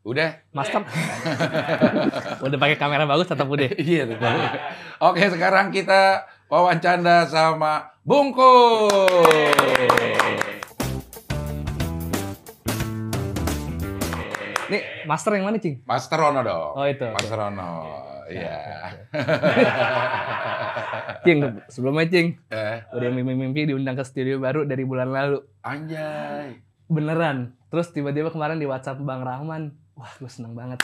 Udah? Master. udah pakai kamera bagus tetap udah. Iya tetap. Oke, sekarang kita wawancara sama Bungkus. Nih, master yang mana, Cing? Master Rono dong. Oh, itu. Master Rono. Iya. Cing, sebelumnya Cing, Eh, udah mimpi-mimpi diundang ke studio baru dari bulan lalu. anjay. Beneran. Terus tiba-tiba kemarin di WhatsApp Bang Rahman, wah gue seneng banget.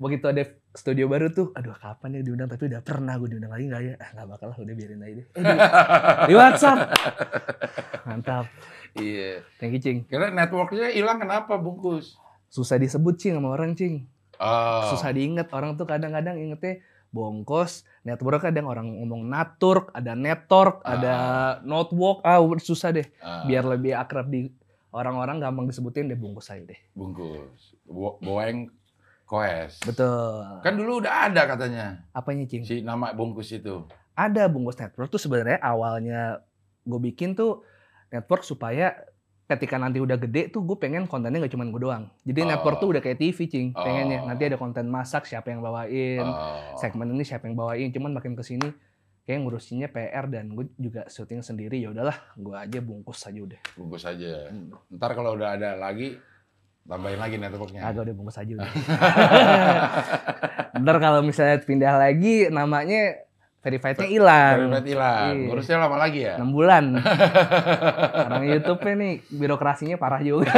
Begitu ada studio baru tuh, aduh kapan ya diundang, tapi udah pernah gue diundang lagi nggak ya? Ah, nggak bakal lah, udah biarin aja deh. Eh, di, di WhatsApp. Mantap. Iya. Thank you, Cing. Kira networknya hilang kenapa Bungkus? Susah disebut, Cing, sama orang, Cing. Oh. Susah diinget. Orang tuh kadang-kadang ingetnya bongkos, network kadang orang ngomong naturk, ada network, Ah. ada notebook. Ah, susah deh. Ah, Biar lebih akrab di orang-orang gampang disebutin deh bungkus aja deh. Bungkus. Bo Boeng Koes. Betul. Kan dulu udah ada katanya Apanya, Cing? si nama Bungkus itu. Ada bungkus network tuh sebenarnya awalnya gue bikin tuh network supaya ketika nanti udah gede tuh gue pengen kontennya gak cuma gue doang. Jadi Oh. network tuh udah kayak TV, Cing. Pengennya. Oh. Nanti ada konten masak, siapa yang bawain. Oh. segmen ini siapa yang bawain cuman makin ke sini kayak ngurusinnya PR dan gue juga syuting sendiri ya udahlah gue aja bungkus aja udah Bungkus aja. Ntar kalau udah ada lagi tambahin lagi networknya. agak udah bungkus aja udah ntar kalau misalnya pindah lagi namanya verifiednya hilang Verified hilang. Iya. Ngurusnya lama lagi ya? 6 bulan orang YouTube nih birokrasinya parah juga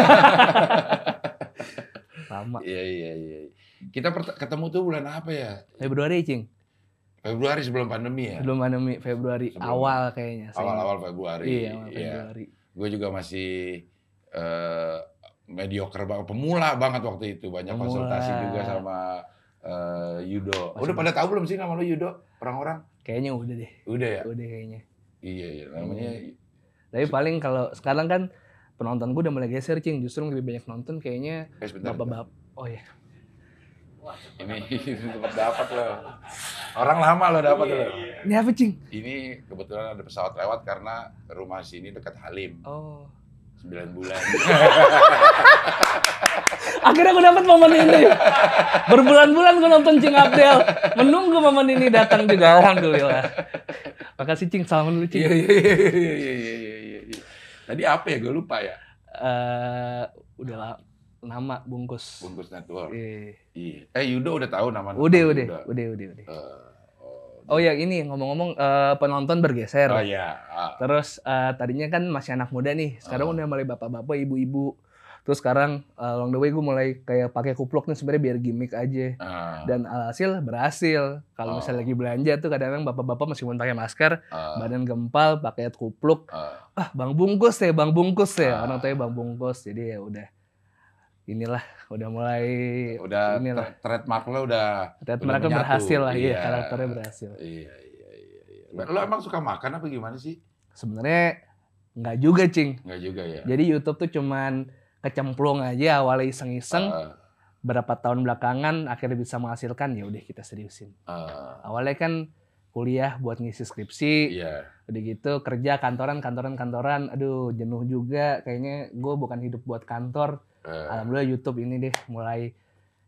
lama Iya iya iya. Kita ketemu tuh bulan apa ya? Februari cing Februari sebelum pandemi ya? belum pandemi Februari Sebelum. awal kayaknya Awal-awal Februari. iya awal Iya. Februari Gue juga masih eh mediocre banget, pemula banget waktu itu. Banyak Pemula. konsultasi juga sama eh, Yudo. Masih Udah pada tahu belum sih nama lu Yudo? Orang-orang? kayaknya udah deh Udah ya? udah kayaknya Iya iya. Namanya Tapi paling kalau sekarang kan penonton gue udah mulai geser cing, justru lebih banyak nonton kayaknya eh, bapak-bapak. Oh ya, Ini tempat dapat loh. Orang lama lo dapat lo. ini apa cing? Ini kebetulan ada pesawat lewat karena rumah sini dekat Halim. Oh, 9 bulan. akhirnya gue dapat momen ini. Berbulan-bulan gue nonton Cing Abdel, menunggu momen ini datang juga. Alhamdulillah. Makasih cing, salam dulu cing. Iya iya iya iya iya iya iya. iya. Tadi apa ya? Gue lupa ya. Eh, udah lah, nama bungkus. Bungkus Network. Iya. Iya. Eh Yudo udah tahu nama Udah, nama udah, udah, udah, udah. Eh, oh, Oh ya ini ngomong-ngomong eh, penonton bergeser. Oh iya. Ah. Terus eh, tadinya kan masih anak muda nih, sekarang Ah. udah mulai bapak-bapak, ibu-ibu. Terus sekarang eh, along the way gue mulai kayak pakai kupluk nih sebenarnya biar gimmick aja. Ah. Dan alhasil berhasil. Kalau Oh. misalnya lagi belanja tuh kadang-kadang bapak-bapak meskipun pakai masker, Ah. badan gempal, pakai kupluk. Ah. Ah, Bang Bungkus ya, Bang Bungkus ya. Ah. Orang tuanya Bang Bungkus. Jadi ya udah inilah udah mulai Udah inilah. tra- trademark lo udah Ternyata udah berhasil lah, iya, Iya. karakternya berhasil. Iya iya iya iya. Lo emang suka makan apa gimana sih? Sebenarnya nggak juga, Cing. Enggak juga ya. Jadi YouTube tuh cuman kecemplung aja awalnya iseng-iseng. Ah, berapa tahun belakangan akhirnya bisa menghasilkan ya udah kita seriusin. ah, Awalnya kan kuliah buat ngisi skripsi, iya. udah gitu kerja kantoran kantoran kantoran, aduh jenuh juga kayaknya gue bukan hidup buat kantor. Eh, Alhamdulillah YouTube ini deh mulai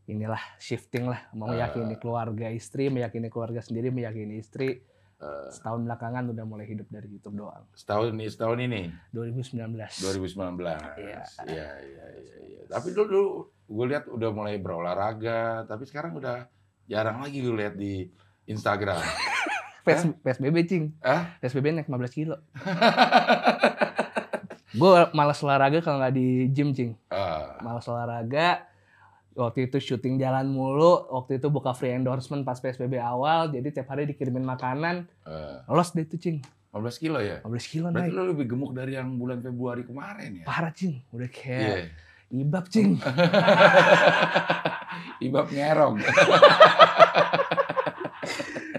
inilah shifting lah mau Ah. meyakini keluarga istri, meyakini keluarga sendiri, meyakini istri. eh, Setahun belakangan udah mulai hidup dari YouTube doang. setahun ini setahun ini 2019. 2019. Iya. Iya iya iya. iya. Tapi dulu, dulu gue lihat udah mulai berolahraga, tapi sekarang udah jarang lagi gue lihat di Instagram. PS, PSBB cing. Ah? PSBB naik 15 kilo. gue malas olahraga kalau nggak di gym cing. Ah, Malas olahraga. Waktu itu syuting jalan mulu. Waktu itu buka free endorsement pas PSBB awal. Jadi tiap hari dikirimin makanan. eh, Lolos deh tuh cing. 15 kilo ya? 15 kilo Berarti naik. lo lebih gemuk dari yang bulan Februari kemarin ya? Parah cing. Udah kayak ibab cing. Ibab ngerong.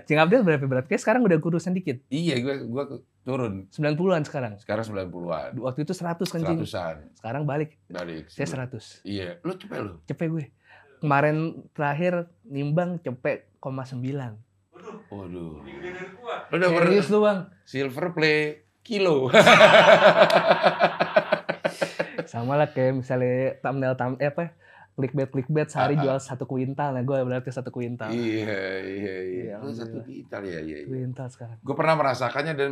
Cing Abdel berapa berat? Kayak sekarang udah kurusan dikit. iya, gue gua ke- turun. 90-an sekarang. Sekarang 90-an. Waktu itu 100 kan cing. Seratusan. Sekarang balik. Dari Saya 100. Iya, lo cepet lo. Cepet gue. Kemarin terakhir nimbang cepet, koma 9. Waduh. Lo udah Serius lu bang? silver play kilo. sama lah kayak misalnya thumbnail tam eh apa clickbait clickbait sehari Ah, ah. jual satu kuintal ya gue berarti satu kuintal Iya, iya, iya. Lu satu gitar ya, iya, iya. kuintal sekarang Gue pernah merasakannya dan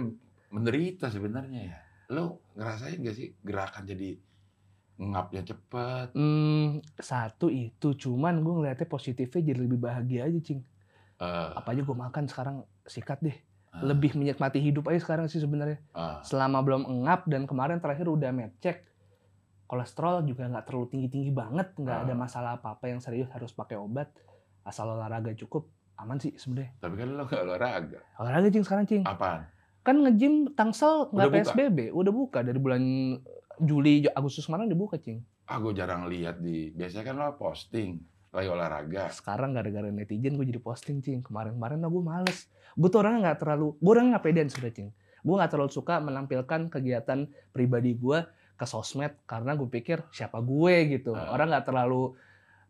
menderita sebenarnya ya. Lu ngerasain gak sih gerakan jadi ngapnya cepet? hmm, satu itu cuman gue ngeliatnya positifnya jadi lebih bahagia aja cing Eh, apa aja gue makan sekarang sikat deh ah, lebih menikmati hidup aja sekarang sih sebenarnya ah. selama belum engap dan kemarin terakhir udah med check kolesterol juga nggak terlalu tinggi tinggi banget nggak ada Ah. masalah apa apa yang serius harus pakai obat asal olahraga cukup aman sih sebenarnya Tapi kan lo gak olahraga. olahraga cing sekarang cing Apaan? kan nge-gym tangsel nggak buka? psbb udah buka dari bulan Juli Agustus kemarin udah buka cing Ah, gue jarang lihat di. Biasanya kan lo posting lagi olahraga. sekarang gara-gara netizen gue jadi posting cing kemarin-kemarin lah gue males gue tuh orangnya nggak terlalu gue orangnya nggak pedean sudah cing gue nggak terlalu suka menampilkan kegiatan pribadi gue ke sosmed karena gue pikir siapa gue? gitu. Ah. orang nggak terlalu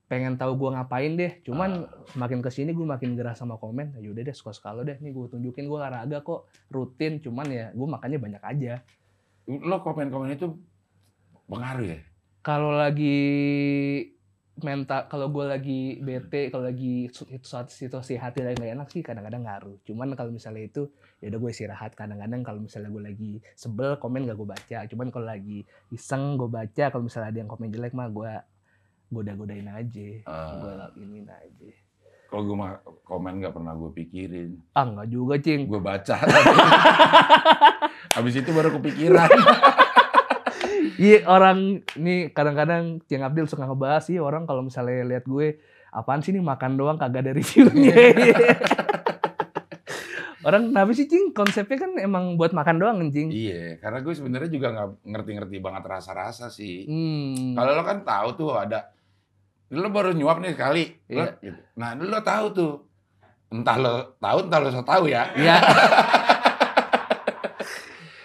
pengen tahu gue ngapain deh. Cuman Ah. semakin ke sini gue makin gerah sama komen. Ya udah deh suka lo deh. Nih gue tunjukin gue olahraga kok rutin. Cuman ya gue makannya banyak aja. Lo komen-komen itu pengaruh ya? kalau lagi mental kalau gue lagi bete kalau lagi su- itu suatu situasi hati lagi nggak enak sih kadang-kadang ngaruh cuman kalau misalnya itu ya udah gue istirahat kadang-kadang kalau misalnya gue lagi sebel komen gak gue baca cuman kalau lagi iseng gue baca kalau misalnya ada yang komen jelek mah gue goda-godain aja Ah. gue ini aja Kalau gue mah komen nggak pernah gue pikirin. ah nggak juga cing Gue baca. Habis itu baru kepikiran. Iya orang nih kadang-kadang Cing Abdil suka ngebahas sih orang kalau misalnya lihat gue apaan sih nih makan doang kagak ada reviewnya. orang kenapa sih Cing konsepnya kan emang buat makan doang Cing. iya, karena gue sebenarnya juga nggak ngerti-ngerti banget rasa-rasa sih. Hmm. Kalau lo kan tahu tuh ada, lo baru nyuap nih sekali. Lo, Iya. gitu. Nah, lo tahu tuh. Entah lo tahu, entah lo so tahu ya. Iya.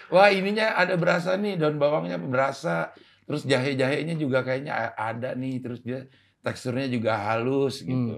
Wah ininya ada berasa nih, daun bawangnya berasa. Terus jahe-jahenya juga kayaknya ada nih. Terus dia teksturnya juga halus Hmm. gitu.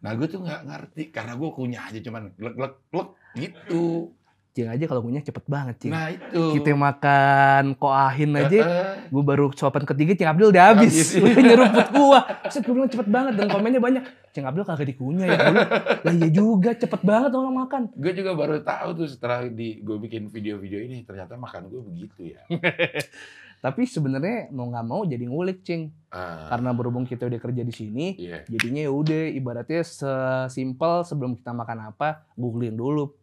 Nah gue tuh nggak ngerti karena gue kunyah aja cuman glek glek glek gitu. Cing aja kalau punya cepet banget, Cing. Nah itu. Kita makan koahin aja, gue baru suapan ketiga Cing Abdul udah habis. Habis. Udah nyeruput gua. Set gue bilang cepet banget dan komennya banyak. Cing Abdul kagak dikunyah ya. Bilang, Lah iya juga cepet banget orang makan. gue juga baru tahu tuh setelah di gue bikin video-video ini ternyata makan gue begitu ya. Tapi sebenarnya mau nggak mau jadi ngulik, Cing. Ah, karena berhubung kita udah kerja di sini iya. jadinya ya udah ibaratnya sesimpel sebelum kita makan apa googling dulu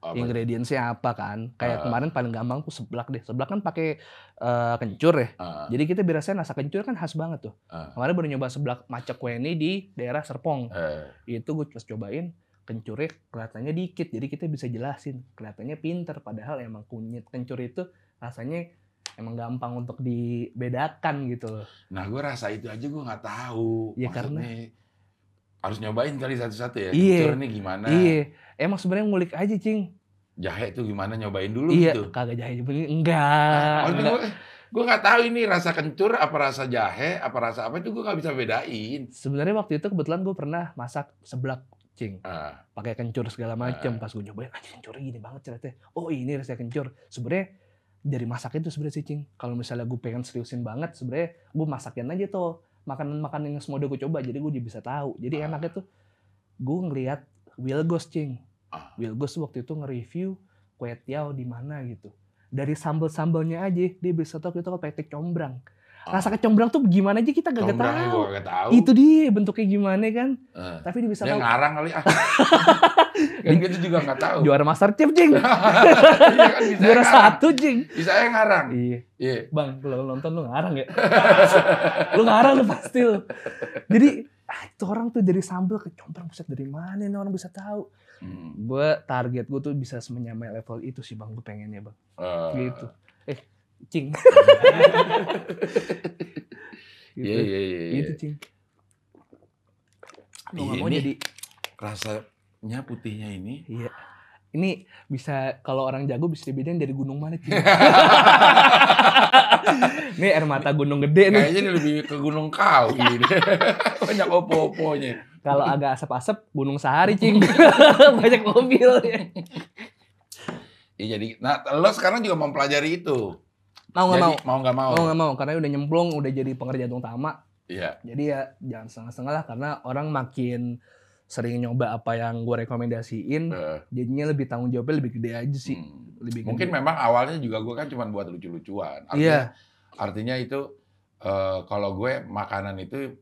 Apa? ingredientsnya apa kan? Kayak Ah. kemarin paling gampang tuh seblak deh. Seblak kan pakai eh, kencur ya. Ah, jadi kita biasanya nasa kencur kan khas banget tuh. Ah, kemarin baru nyoba seblak macak weni di daerah Serpong. Eh, itu gue pas cobain kencurnya kelihatannya dikit. Jadi kita bisa jelasin kelihatannya pinter padahal emang kunyit kencur itu rasanya emang gampang untuk dibedakan gitu loh. Nah gue rasa itu aja gue nggak tahu. Ya, Maksudnya, harus nyobain kali satu-satu ya. Iya. Kencur ini gimana? iya emang sebenarnya ngulik aja cing Jahe itu gimana nyobain dulu iya gitu. kagak jahe enggak, Maksudnya enggak. gue gue nggak tahu ini rasa kencur apa rasa jahe apa rasa apa itu gue nggak bisa bedain. sebenarnya waktu itu kebetulan gue pernah masak seblak cing Ah, pakai kencur segala macam Ah. pas gue nyobain aja kencurnya gini banget ternyata oh ini rasa kencur sebenarnya dari masak itu sebenarnya sih cing kalau misalnya gue pengen seriusin banget sebenarnya gue masakin aja tuh makanan-makanan yang semua udah gue coba jadi gue udah bisa tahu jadi Ah. enaknya tuh gue ngelihat Wilgos cing Ah. Wilgos tuh waktu itu nge-review kue tiao di mana gitu dari sambal-sambalnya aja dia bisa tahu kita pakai combrang Ah. Rasa kecombrang tuh gimana aja kita gak tahu nggak tahu. itu dia bentuknya gimana kan Eh, tapi dia bisa dia tahu ngarang kali ah. kan gitu juga nggak tahu. juara master chef cing Iya kan bisa juara ngarang. satu cing Bisa yang ngarang. iya Iya. bang kalau nonton lu ngarang ya lu ngarang lu pasti lu jadi ah, itu orang tuh dari sambal ke combrang buset dari mana nih orang bisa tahu Hmm. gue target gue tuh bisa semenyamai level itu sih bang gue pengennya bang Eh, gitu eh cing gitu Iya iya iya. iya. gitu cing Mau nggak mau Ini- jadi Rasanya putihnya ini. Iya. Ini bisa kalau orang jago bisa dibedain dari gunung mana Cing. Ini air mata gunung gede nih. Kayaknya ini lebih ke Gunung Kawi. ini. Banyak opo-oponya. Kalau agak asap-asap gunung Sahari Cing. Banyak mobil ya. Ya, jadi, nah lo sekarang juga mempelajari itu. Mau nggak mau? mau nggak mau. Mau nggak mau karena udah nyemplung, udah jadi pengerjaan utama. Iya. Jadi ya jangan setengah-setengah lah karena orang makin sering nyoba apa yang gue rekomendasiin, Eh, jadinya lebih tanggung jawabnya lebih gede aja sih. hmm. Lebih Mungkin gede. memang awalnya juga gue kan cuma buat lucu-lucuan. Artinya, Iya. artinya itu eh, kalau gue makanan itu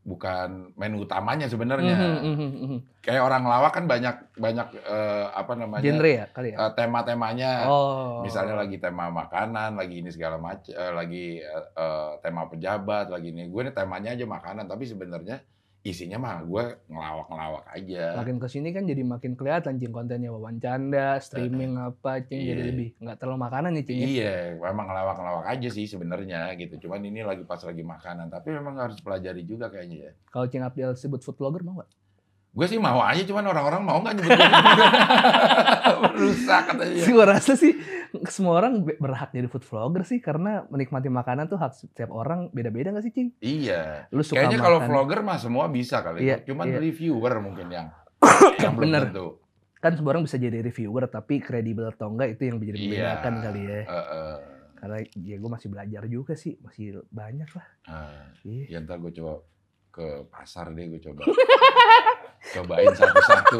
bukan menu utamanya sebenarnya. Mhm, mhm, mhm. Kayak orang lawak kan banyak banyak eh, apa namanya Genre ya kali ya. eh, tema-temanya. oh. Misalnya lagi tema makanan, lagi ini segala macam, lagi eh, eh, tema pejabat, lagi ini. Gue ini temanya aja makanan, tapi sebenarnya isinya mah gue ngelawak-ngelawak aja. Makin ke sini kan jadi makin kelihatan cing kontennya wawan canda, streaming apa cing jadi Iya. lebih nggak terlalu makanan nih cing. ya. Iya, memang ngelawak-ngelawak aja sih sebenarnya gitu. Cuman ini lagi pas lagi makanan, tapi memang harus pelajari juga kayaknya ya. Kalau cing Abdel sebut food vlogger mau nggak? Gue sih mau aja, cuman orang-orang mau nggak nyebut gue Merusak katanya. Sih gue rasa sih semua orang be- berhak jadi food vlogger sih karena menikmati makanan tuh hak setiap orang beda-beda nggak sih cing? Iya. Lu suka Kayaknya kalau vlogger mah semua bisa kali. Iya, Cuman iya. reviewer mungkin yang yang belum Bener. tentu. kan semua orang bisa jadi reviewer tapi kredibel atau enggak itu yang menjadi Iya. membedakan kali ya. Eh, eh. Karena ya gue masih belajar juga sih, masih banyak lah. Ah, Iya. ya ntar gue coba ke pasar deh, gue coba cobain satu-satu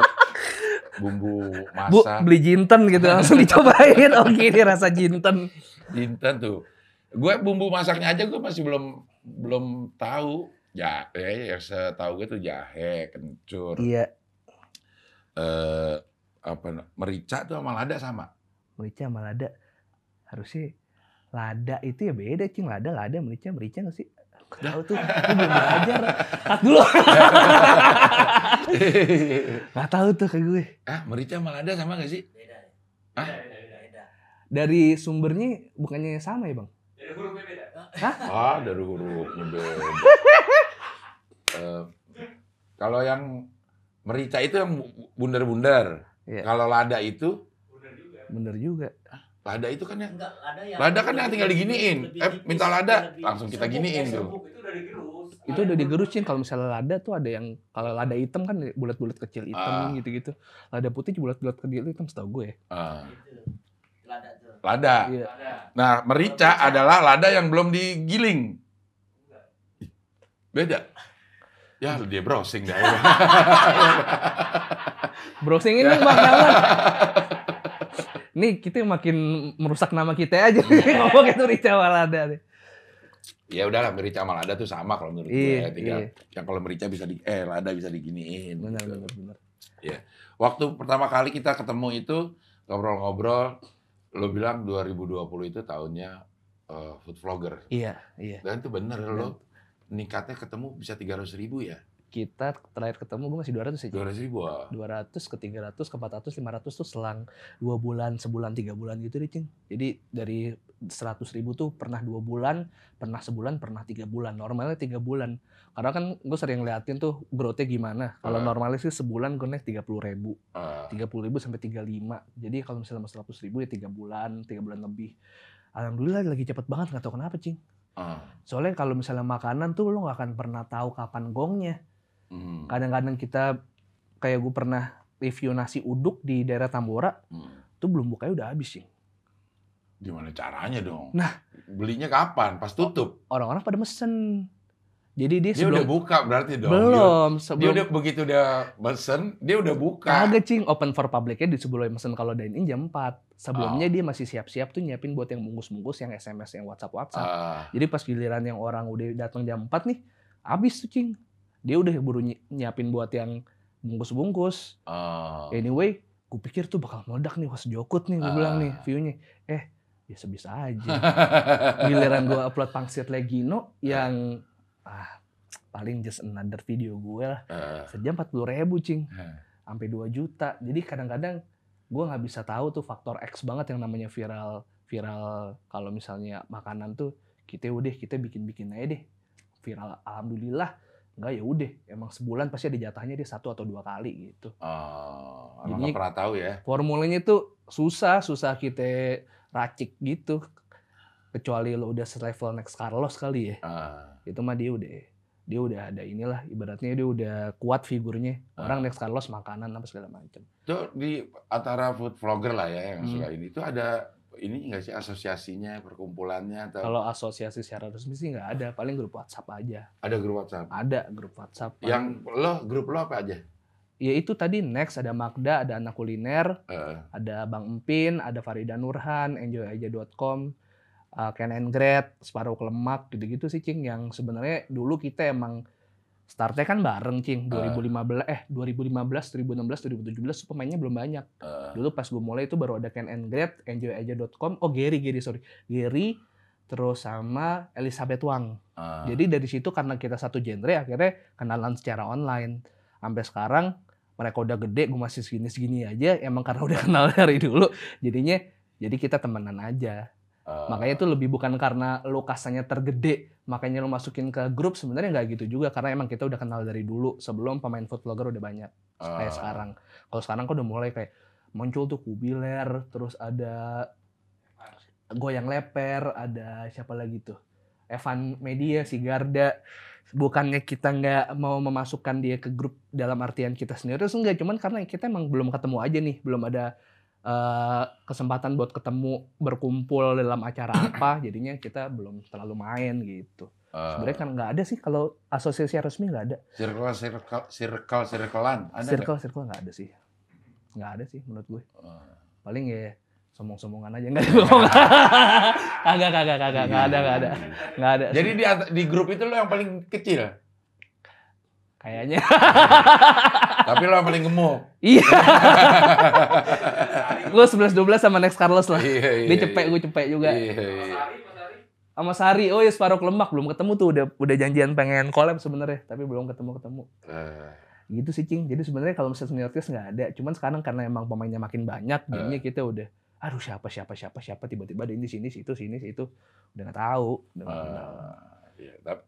bumbu Bu, masak. beli jinten gitu langsung dicobain. Oh gini rasa jinten. Jinten tuh. Gue bumbu masaknya aja gue masih belum belum tahu. Jahe, yang setahu gue tuh jahe, kencur, Iya, eh, apa merica tuh sama lada sama. merica sama lada. Harusnya lada itu ya beda cing. Lada, lada, merica, merica nggak sih? Tahu tuh, gue belum belajar. Cut dulu. Gak tahu tuh ke gue. ah, merica sama lada sama gak sih? Beda. Hah? Beda, beda, beda, beda. Dari sumbernya bukannya sama ya bang? Dari hurufnya beda. Ah, dari hurufnya beda. Eh, kalau yang merica itu yang bundar-bundar. Iya. Kalau lada itu, Bener juga. Bener juga. Lada itu kan yang Enggak, lada yang Lada kan yang tinggal diginiin. lebih Eh, minta lada, lebih langsung kita serbuk, giniin eh, tuh. Itu udah digerus. Itu udah digerusin kalau misalnya lada tuh ada yang kalau lada hitam kan bulat-bulat kecil hitam Ah. gitu-gitu. Lada putih bulat-bulat kecil hitam setahu gue. ah, Gitu. Lada tuh. lada. Iya. Lada. Nah, merica adalah lada yang belum digiling. Beda. Ya, dia browsing dah. Browsing ini bang Nih kita makin merusak nama kita aja ngomong itu Rica Walada nih. ya udahlah, merica sama lada tuh sama kalau menurut Iya, gue. Tinggal iya. yang kalau merica bisa di eh lada bisa diginiin. Benar gitu. benar benar. Waktu pertama kali kita ketemu itu ngobrol-ngobrol, lo bilang 2020 itu tahunnya eh, food vlogger. Iya iya. Dan itu bener lo meningkatnya ketemu bisa 300 ribu ya? Kita terakhir ketemu gue masih 200 aja. 200 ribu ah. 200 ke 300 ke 400 500 tuh selang dua bulan sebulan tiga bulan gitu deh cing. Jadi dari 100 ribu tuh pernah dua bulan pernah sebulan pernah tiga bulan. Normalnya tiga bulan. Karena kan gue sering liatin tuh growth-nya gimana. Kalau Ah. normalnya sih sebulan gue naik 30 ribu. Ah, 30 ribu sampai 35 jadi kalau misalnya sama 100 ribu ya tiga bulan tiga bulan lebih. Alhamdulillah lagi cepet banget nggak tahu kenapa cing. Ah. soalnya kalau misalnya makanan tuh lo nggak akan pernah tahu kapan gongnya Hmm, kadang-kadang kita kayak gue pernah review nasi uduk di daerah Tambora hmm. tuh belum bukanya udah habis sih Gimana caranya dong? Nah. belinya kapan? Pas tutup. orang-orang pada mesen jadi dia Dia udah sebelum buka berarti dong. belum Dia, sebelum udah begitu udah mesen, dia udah buka. kagak cing open for publicnya di sebelum mesen kalau dine in jam 4 sebelumnya Oh. dia masih siap-siap tuh nyiapin buat yang bungkus-bungkus yang SMS yang WhatsApp WhatsApp Ah, jadi pas giliran yang orang udah datang jam 4 nih habis tuh cing dia udah buru nyi- nyiapin buat yang bungkus-bungkus ah. Anyway, gue pikir tuh bakal meledak nih, was jokut nih, gue Ah. bilang nih view-nya. Eh, biasa bisa aja. Giliran gue upload pangsit Legino yang ah paling just another video gue lah. Ah, Sejam 40 ribu cing, ah. sampai 2 juta. Jadi kadang-kadang gue nggak bisa tahu tuh faktor X banget yang namanya viral viral kalau misalnya makanan tuh kita udah kita bikin-bikin aja deh viral alhamdulillah enggak ya udah. Emang sebulan pasti ada jatahnya dia satu atau dua kali gitu. Oh, nggak pernah tahu ya. formulanya tuh susah susah kita racik gitu. Kecuali lo udah selevel next Carlos kali ya. Ah, itu mah dia udah dia udah ada inilah. Ibaratnya dia udah kuat figurnya. Orang Ah. next Carlos makanan apa segala macam itu di antara food vlogger lah ya yang Hmm. suka ini. Itu ada ini nggak sih asosiasinya, perkumpulannya atau Kalau asosiasi secara resmi sih nggak ada, paling grup WhatsApp aja. ada grup WhatsApp? Ada grup WhatsApp. Yang lo grup lo apa aja? ya itu tadi next ada Magda, ada anak kuliner, Eh, ada Bang Empin, ada Farida Nurhan, enjoyaja.com, uh, Ken and Great, Separuh Kelemak, gitu-gitu sih Cing yang sebenarnya dulu kita emang startnya kan bareng Cing 2015 eh 2015 2016 2017 pemainnya belum banyak. eh, Dulu pas gue mulai itu baru ada Ken and Great, enjoyaja.com, oh Gary Gary sorry. Gary terus sama Elizabeth Wang. eh. Jadi dari situ karena kita satu genre akhirnya kenalan secara online. Sampai sekarang mereka udah gede, gue masih segini-segini aja. Emang karena udah kenal dari dulu, jadinya jadi kita temenan aja. Eh, Makanya itu lebih bukan karena lo kasanya tergede, makanya lo masukin ke grup sebenarnya nggak gitu juga karena emang kita udah kenal dari dulu sebelum pemain food vlogger udah banyak kayak eh, sekarang. Kalau sekarang kan udah mulai kayak muncul tuh kubiler, terus ada goyang leper, ada siapa lagi tuh? Evan Media, si Garda. Bukannya kita nggak mau memasukkan dia ke grup dalam artian kita sendiri, terus enggak. Cuman karena kita emang belum ketemu aja nih, belum ada eh, kesempatan buat ketemu berkumpul dalam acara apa, jadinya kita belum terlalu main gitu. eh, Sebenarnya kan nggak ada sih kalau asosiasi resmi nggak ada. circle circle circle circlean ada? Circle circle nggak ada sih, nggak ada sih menurut gue. Eh, paling ya sombong-sombongan aja nggak ada kagak kagak kagak nggak ada nggak ada. nggak ada Jadi di di grup itu lo yang paling kecil, kayaknya. Tapi lo yang paling gemuk. iya gue sebelas dua belas sama Next Carlos lah. Iya, iya, dia cepek iya. gue cepek juga. Iya, iya. sama Sari oh ya separuh kelemak belum ketemu tuh. Udah udah janjian pengen collab sebenarnya. Tapi belum ketemu ketemu Eh, gitu sih cing. Jadi sebenarnya kalau misalnya senioritas nggak ada. Cuman sekarang karena emang pemainnya makin banyak jadinya kita udah aduh siapa siapa siapa siapa? Tiba-tiba ada ini sini situ sini situ. Udah nggak tahu. Udah eh, iya, tap-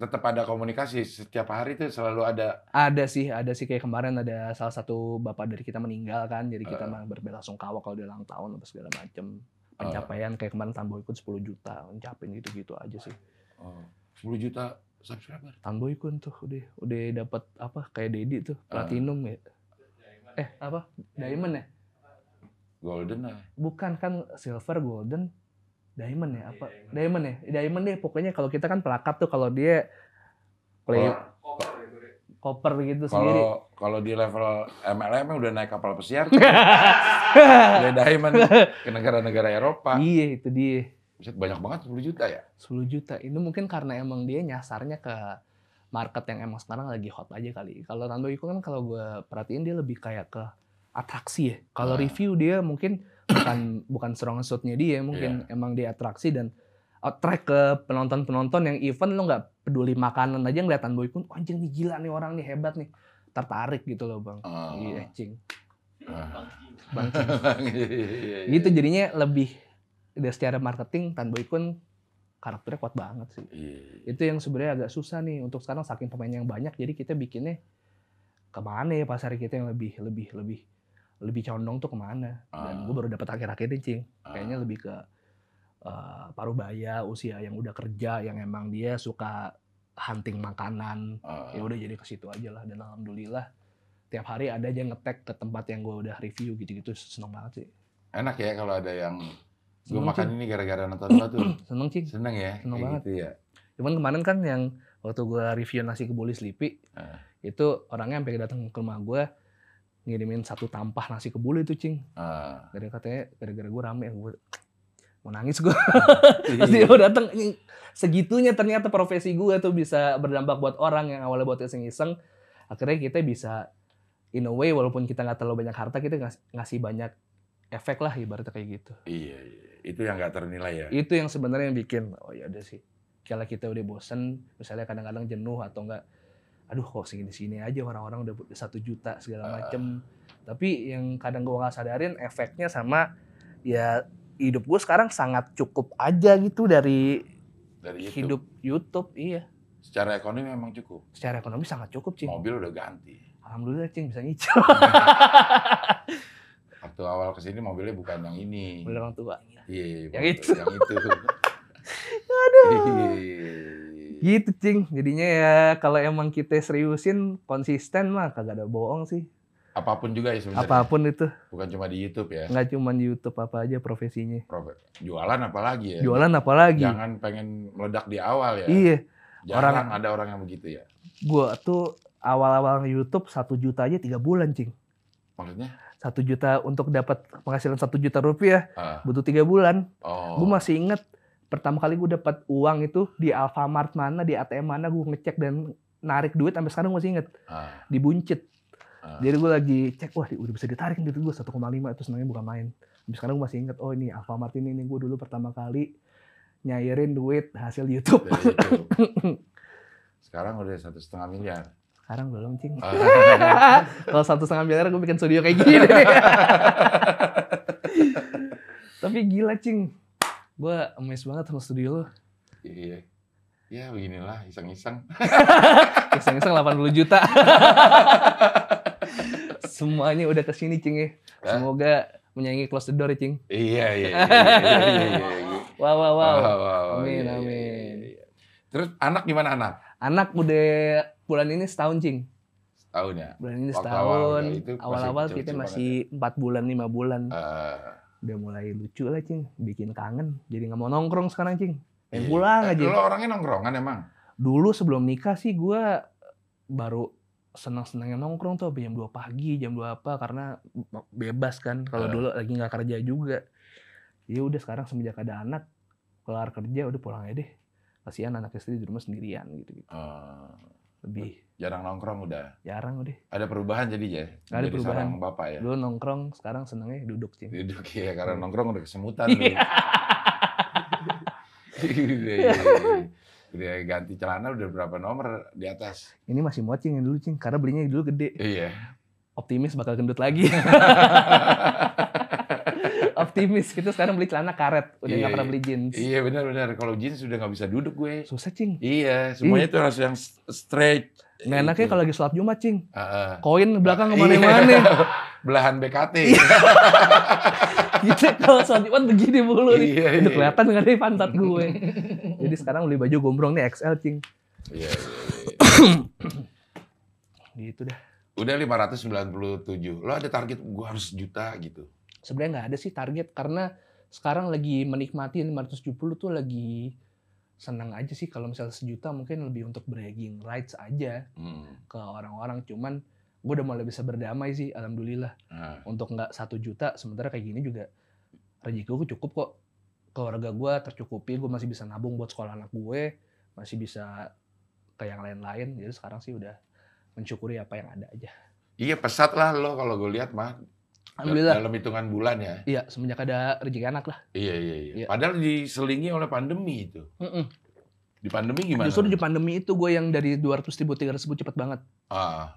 tetap ada komunikasi setiap hari itu selalu ada. Ada sih, ada sih kayak kemarin ada salah satu bapak dari kita meninggal kan, jadi kita mah berbelasungkawa kalau dia ulang tahun apa segala macem. Pencapaian kayak kemarin Tanbo ikut 10 juta, mencapain gitu-gitu aja sih. Oh, 10 juta subscriber. Tanbo ikut tuh udah udah dapat apa kayak Dedi tuh platinum ya. Eh apa? Diamond ya? Golden lah. Bukan kan silver, golden, diamond ya apa? Diamond ya? Diamond deh pokoknya kalau kita kan pelakat tuh kalau dia play koper gitu sendiri. Kalau kalau di level MLM udah naik kapal pesiar, udah diamond ke negara-negara Eropa. Iya itu dia. Buset, banyak banget 10 juta ya. 10 juta. Itu mungkin karena emang dia nyasarnya ke market yang emang sekarang lagi hot aja kali. Kalau Tando Iko kan kalau gue perhatiin dia lebih kayak ke atraksi ya. Kalau Ah. review dia mungkin bukan bukan strong suitnya dia, mungkin Iya. emang dia atraksi dan attract ke penonton-penonton yang event lo nggak peduli makanan aja ngeliat Tando Iko, oh, anjing nih gila nih orang nih hebat nih. Tertarik gitu loh bang. Oh. Iya, cing. Ah. Bang. Iya, iya, iya. Gitu jadinya lebih dari secara marketing Tanbo Iko karakternya kuat banget sih. Iya. itu yang sebenarnya agak susah nih untuk sekarang saking pemain yang banyak jadi kita bikinnya ke mana ya pasar kita yang lebih lebih lebih lebih condong tuh ke mana dan Ah. gue baru dapat akhir-akhir ini cing Ah. kayaknya lebih ke uh, paruh baya usia yang udah kerja yang emang dia suka hunting makanan Ah. ya udah jadi ke situ aja lah dan alhamdulillah tiap hari ada aja ngetek ke tempat yang gue udah review gitu-gitu seneng banget sih Enak ya kalau ada yang gue makan Cing. ini gara-gara nonton lo tuh. seneng cing Seneng ya? Seneng banget. Gitu ya. Cuman kemarin kan yang waktu gue review nasi kebuli Sleepy, Ah. itu orangnya sampai datang ke rumah gue ngirimin satu tampah nasi kebuli itu cing. Ah. Gara katanya gara-gara gue rame, gue mau nangis gue. Iya. Terus dia datang "Ini segitunya ternyata profesi gue tuh bisa berdampak buat orang yang awalnya buat iseng-iseng. Akhirnya kita bisa in a way walaupun kita nggak terlalu banyak harta kita ngas- ngasih banyak efek lah ibaratnya kayak gitu. Iya, iya. Itu yang nggak ternilai ya. itu yang sebenarnya yang bikin oh ya udah sih kalau kita udah bosen misalnya kadang-kadang jenuh atau enggak aduh kok segini-segini aja orang-orang udah satu juta segala macem tapi yang kadang gue nggak sadarin efeknya sama ya hidup gue sekarang sangat cukup aja gitu dari Dari itu. hidup YouTube iya Secara ekonomi memang cukup. secara ekonomi sangat cukup cing Mobil udah ganti. alhamdulillah cing bisa nyicil Waktu awal ke sini mobilnya bukan yang ini. Beli orang tua Iya, Yang mobil- itu. Yang itu. Aduh. Gitu cing jadinya ya kalau emang kita seriusin konsisten mah kagak ada bohong sih apa pun juga ya sebenarnya. apa pun itu Bukan cuma di YouTube ya. nggak cuma di YouTube apa aja profesinya Prof- Jualan apalagi ya. jualan apalagi Jangan pengen meledak di awal ya. iya Jarang orang- ada orang yang begitu ya. gua tuh awal-awal YouTube satu juta aja tiga bulan cing Maksudnya? satu juta untuk dapat penghasilan satu juta rupiah Ah, butuh tiga bulan oh. gue masih inget pertama kali gue dapat uang itu di Alfamart mana di ATM mana gue ngecek dan narik duit sampai sekarang gue masih inget Ah, di Buncit ah. jadi gue lagi cek wah udah bisa ditarik duit gue 1,5 itu senangnya bukan main. Sampai sekarang gue masih inget oh ini Alfamart ini nih gue dulu pertama kali nyairin duit hasil YouTube. Dari YouTube. Sekarang udah satu setengah miliar. sekarang belum cing. Ah, kalau satu setengah miliar gue bikin studio kayak gini. Tapi gila cing gue amazed banget sama studio lo iya. Ya beginilah iseng-iseng. iseng-iseng 80 juta semuanya udah ke sini cing ya semoga menyayangi close the door ya cing Iya, iya, iya, iya, iya, iya, iya. wow wow wow Wow, wow, Amin, iya, iya, amin. iya, iya. Terus anak gimana anak? anak udah bulan ini setahun cing Tahun ya? bulan ini setahun ya, awal-awal kecil-kecil kita masih empat bulan lima bulan Eh, udah mulai lucu lah cing bikin kangen jadi nggak mau nongkrong sekarang cing pengen iya. pulang Eh, aja Lo orangnya nongkrongan emang? dulu sebelum nikah sih gue baru senang-senangnya nongkrong tuh jam 2 pagi, jam 2 apa karena bebas kan. Kalau Eh. dulu lagi nggak kerja juga. Ya udah sekarang semenjak ada anak, kelar kerja udah pulang aja deh. Kasihan anak istri di rumah sendirian gitu gitu. Lebih jarang nongkrong udah. jarang udah. Ada perubahan jadi ya? Nggak ada Jadi perubahan. bapak ya? Dulu nongkrong, sekarang senangnya duduk sih. Duduk ya, karena nongkrong udah kesemutan. Iya. udah, iya, iya. udah ganti celana udah berapa nomor di atas? Ini masih muat cing yang dulu cing, karena belinya dulu gede. Iya. Optimis bakal gendut lagi. Optimis, kita sekarang beli celana karet, udah nggak Iya, pernah iya. beli jeans. Iya benar-benar. Kalau jeans sudah nggak bisa duduk gue. Susah cing. Iya, semuanya itu harus yang straight. Nggak enaknya kalau lagi sholat Jumat cing. Ah, ah. Koin belakang Iya. ke mana-mana. belahan BKT. gitu kalau sholat Jumat begini mulu nih. Iya, Udah iya. kelihatan nggak dari pantat gue. Jadi sekarang beli baju gombrong nih XL cing. Iya, iya, iya. Gitu dah. Udah 597. Lo ada target gua harus juta gitu. Sebenarnya nggak ada sih target. Karena sekarang lagi menikmati 570 tuh lagi senang aja sih. Kalau misalnya sejuta mungkin lebih untuk bragging rights aja Hmm. ke orang-orang. Cuman gue udah mulai bisa berdamai sih alhamdulillah. Nah, untuk nggak satu juta sementara kayak gini juga rezeki gue cukup kok. Keluarga gue tercukupi gue masih bisa nabung buat sekolah anak gue masih bisa ke yang lain-lain. Jadi sekarang sih udah mensyukuri apa yang ada aja. Iya pesat lah lo kalau gue lihat mah. Alhamdulillah Dalam hitungan bulan ya. iya semenjak ada rezeki anak lah Iya, iya, iya. Iya. Padahal diselingi oleh pandemi itu. Di pandemi gimana? justru di pandemi itu gue yang dari 200 ribu 300 ribu cepet banget Ah,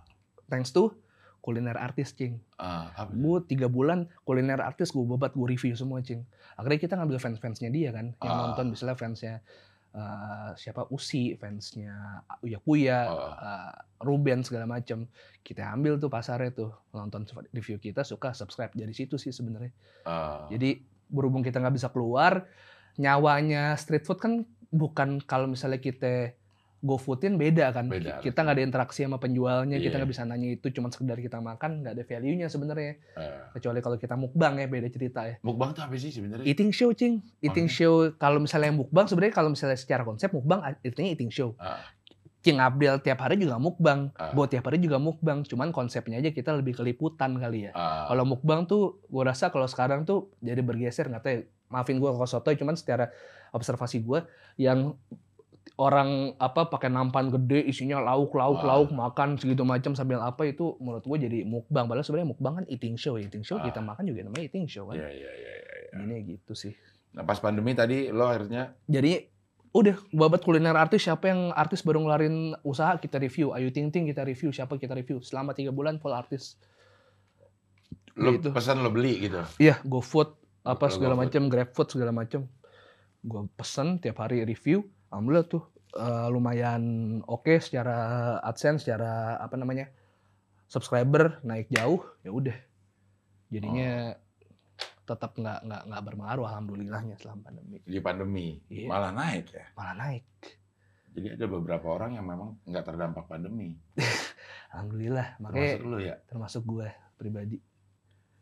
thanks to kuliner artis cing ah, gue tiga bulan kuliner artis gue babat gue review semua cing akhirnya kita ngambil fans fansnya dia kan yang Ah. nonton misalnya fansnya eh, siapa Usi fansnya Uya Kuya Oh. eh, Ruben segala macem. Kita ambil tuh pasarnya tuh. Nonton review kita suka subscribe. Dari situ sih sebenarnya. Ah, jadi berhubung kita nggak bisa keluar nyawanya street food kan bukan kalau misalnya kita go foodin beda kan Beda. kita nggak ada interaksi sama penjualnya kita Iya. nggak bisa nanya itu cuma sekedar kita makan nggak ada value nya sebenarnya ah. kecuali kalau kita mukbang ya beda cerita ya Mukbang tuh apa sih sebenarnya? eating show cing eating Makanya. show kalau misalnya mukbang sebenarnya kalau misalnya secara konsep mukbang artinya eating show Ah. King Abdel tiap hari juga mukbang Ah. buat tiap hari juga mukbang cuman konsepnya aja kita lebih keliputan kali ya Ah, kalau mukbang tuh gue rasa kalau sekarang tuh jadi bergeser nggak tahu ya, maafin gue kalau sotoy cuman secara observasi gue yang orang apa pakai nampan gede isinya lauk lauk Ah. lauk makan segitu macam sambil apa itu menurut gue jadi mukbang padahal sebenarnya mukbang kan eating show eating show kita Ah. makan juga namanya eating show kan Iya, iya, iya, iya, iya. ini gitu sih Nah, pas pandemi tadi lo akhirnya jadi udah babat kuliner artis siapa yang artis baru ngeluarin usaha kita review Ayu Ting Ting kita review siapa kita review selama tiga bulan full artis lo Gitu. pesan lo beli gitu. Iya, GoFood apa segala macam, GrabFood segala macam. Gue pesen tiap hari review, alhamdulillah tuh eh, lumayan oke secara AdSense, secara apa namanya subscriber naik jauh, ya udah. Jadinya tetap nggak nggak nggak berpengaruh alhamdulillahnya selama pandemi. Di pandemi Iya. malah naik ya. Malah naik. Jadi ada beberapa orang yang memang nggak terdampak pandemi. alhamdulillah makanya Termasuk lu ya. termasuk gue pribadi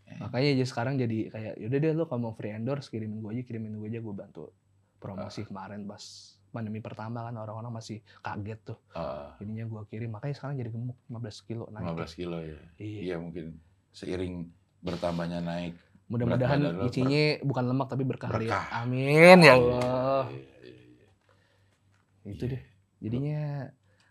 Eh. makanya aja sekarang jadi kayak yaudah deh lo kalau mau free endorse kirimin gue aja kirimin gue aja gue bantu Ah. promosi kemarin pas pandemi pertama kan orang-orang masih kaget tuh Ah, jadinya gue kirim makanya sekarang jadi gemuk 15 kilo naik 15 kilo ya. Iya. Iya mungkin seiring bertambahnya naik mudah-mudahan isinya bukan lemak tapi berkah, berkah. amin ya Iya, Allah iya, iya, iya. itu Iya. deh jadinya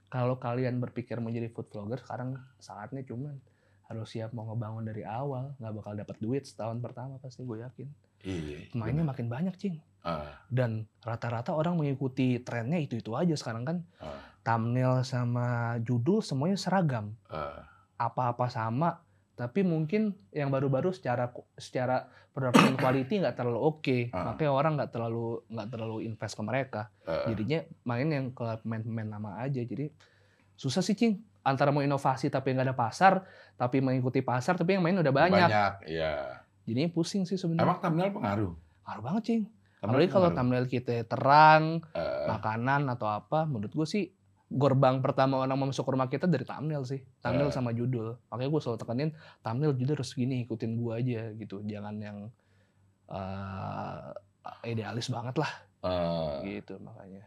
kalau kalian berpikir mau jadi food vlogger sekarang saatnya cuman harus siap mau ngebangun dari awal nggak bakal dapat duit setahun pertama pasti gue yakin Iya. pemainnya benar. makin banyak cing Ah, dan rata-rata orang mengikuti trennya itu itu aja sekarang kan. Ah, thumbnail sama judul semuanya seragam. Ah. apa-apa sama tapi mungkin yang baru-baru secara secara production quality nggak terlalu oke. Ah. makanya orang nggak terlalu nggak terlalu invest ke mereka. Ah. jadinya main yang ke pemain-pemain lama aja. Jadi susah sih cing. Antara mau inovasi tapi nggak ada pasar tapi mengikuti pasar tapi yang main udah banyak, Banyak, iya. jadinya pusing sih sebenarnya. Emang thumbnail pengaruh? ngaruh banget cing apalagi kalau thumbnail kita terang Eh, makanan atau apa menurut gue sih gerbang pertama orang mau masuk rumah kita dari thumbnail sih. Thumbnail Eh. sama judul. Makanya gue selalu tekanin thumbnail judul harus gini ikutin gue aja gitu. Jangan yang eh, idealis banget lah. Eh, gitu makanya.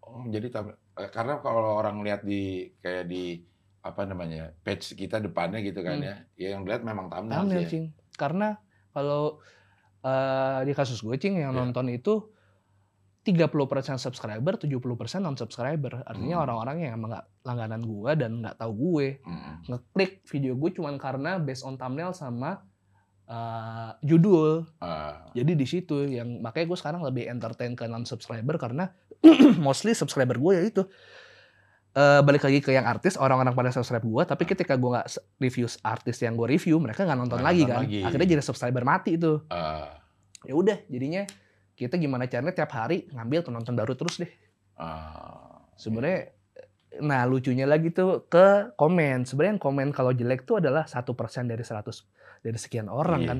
Oh, jadi karena kalau orang lihat di kayak di apa namanya page kita depannya gitu kan Hmm. ya, ya yang lihat memang thumbnail, thumbnail sih ya. karena kalau eh, di kasus gue cing yang Iya. nonton itu 30% subscriber 70% non subscriber artinya Hmm. orang-orang yang emang nggak langganan gue dan nggak tahu gue Mm, ngeklik video gue cuman karena based on thumbnail sama uh, judul. ah, Jadi di situ yang makanya gue sekarang lebih entertain ke non subscriber karena mostly subscriber gue ya itu Eh, balik lagi ke yang artis orang-orang pada subscribe gue tapi ketika gue nggak review artis yang gue review mereka nggak nonton Nggak lagi nonton kan? lagi. akhirnya jadi subscriber mati itu ah, ya udah jadinya kita gimana caranya tiap hari ngambil penonton baru terus deh. Ah. sebenarnya nah lucunya lagi tuh ke komen. Sebenarnya yang komen kalau jelek tuh adalah satu persen dari 100 dari sekian orang Iya. kan.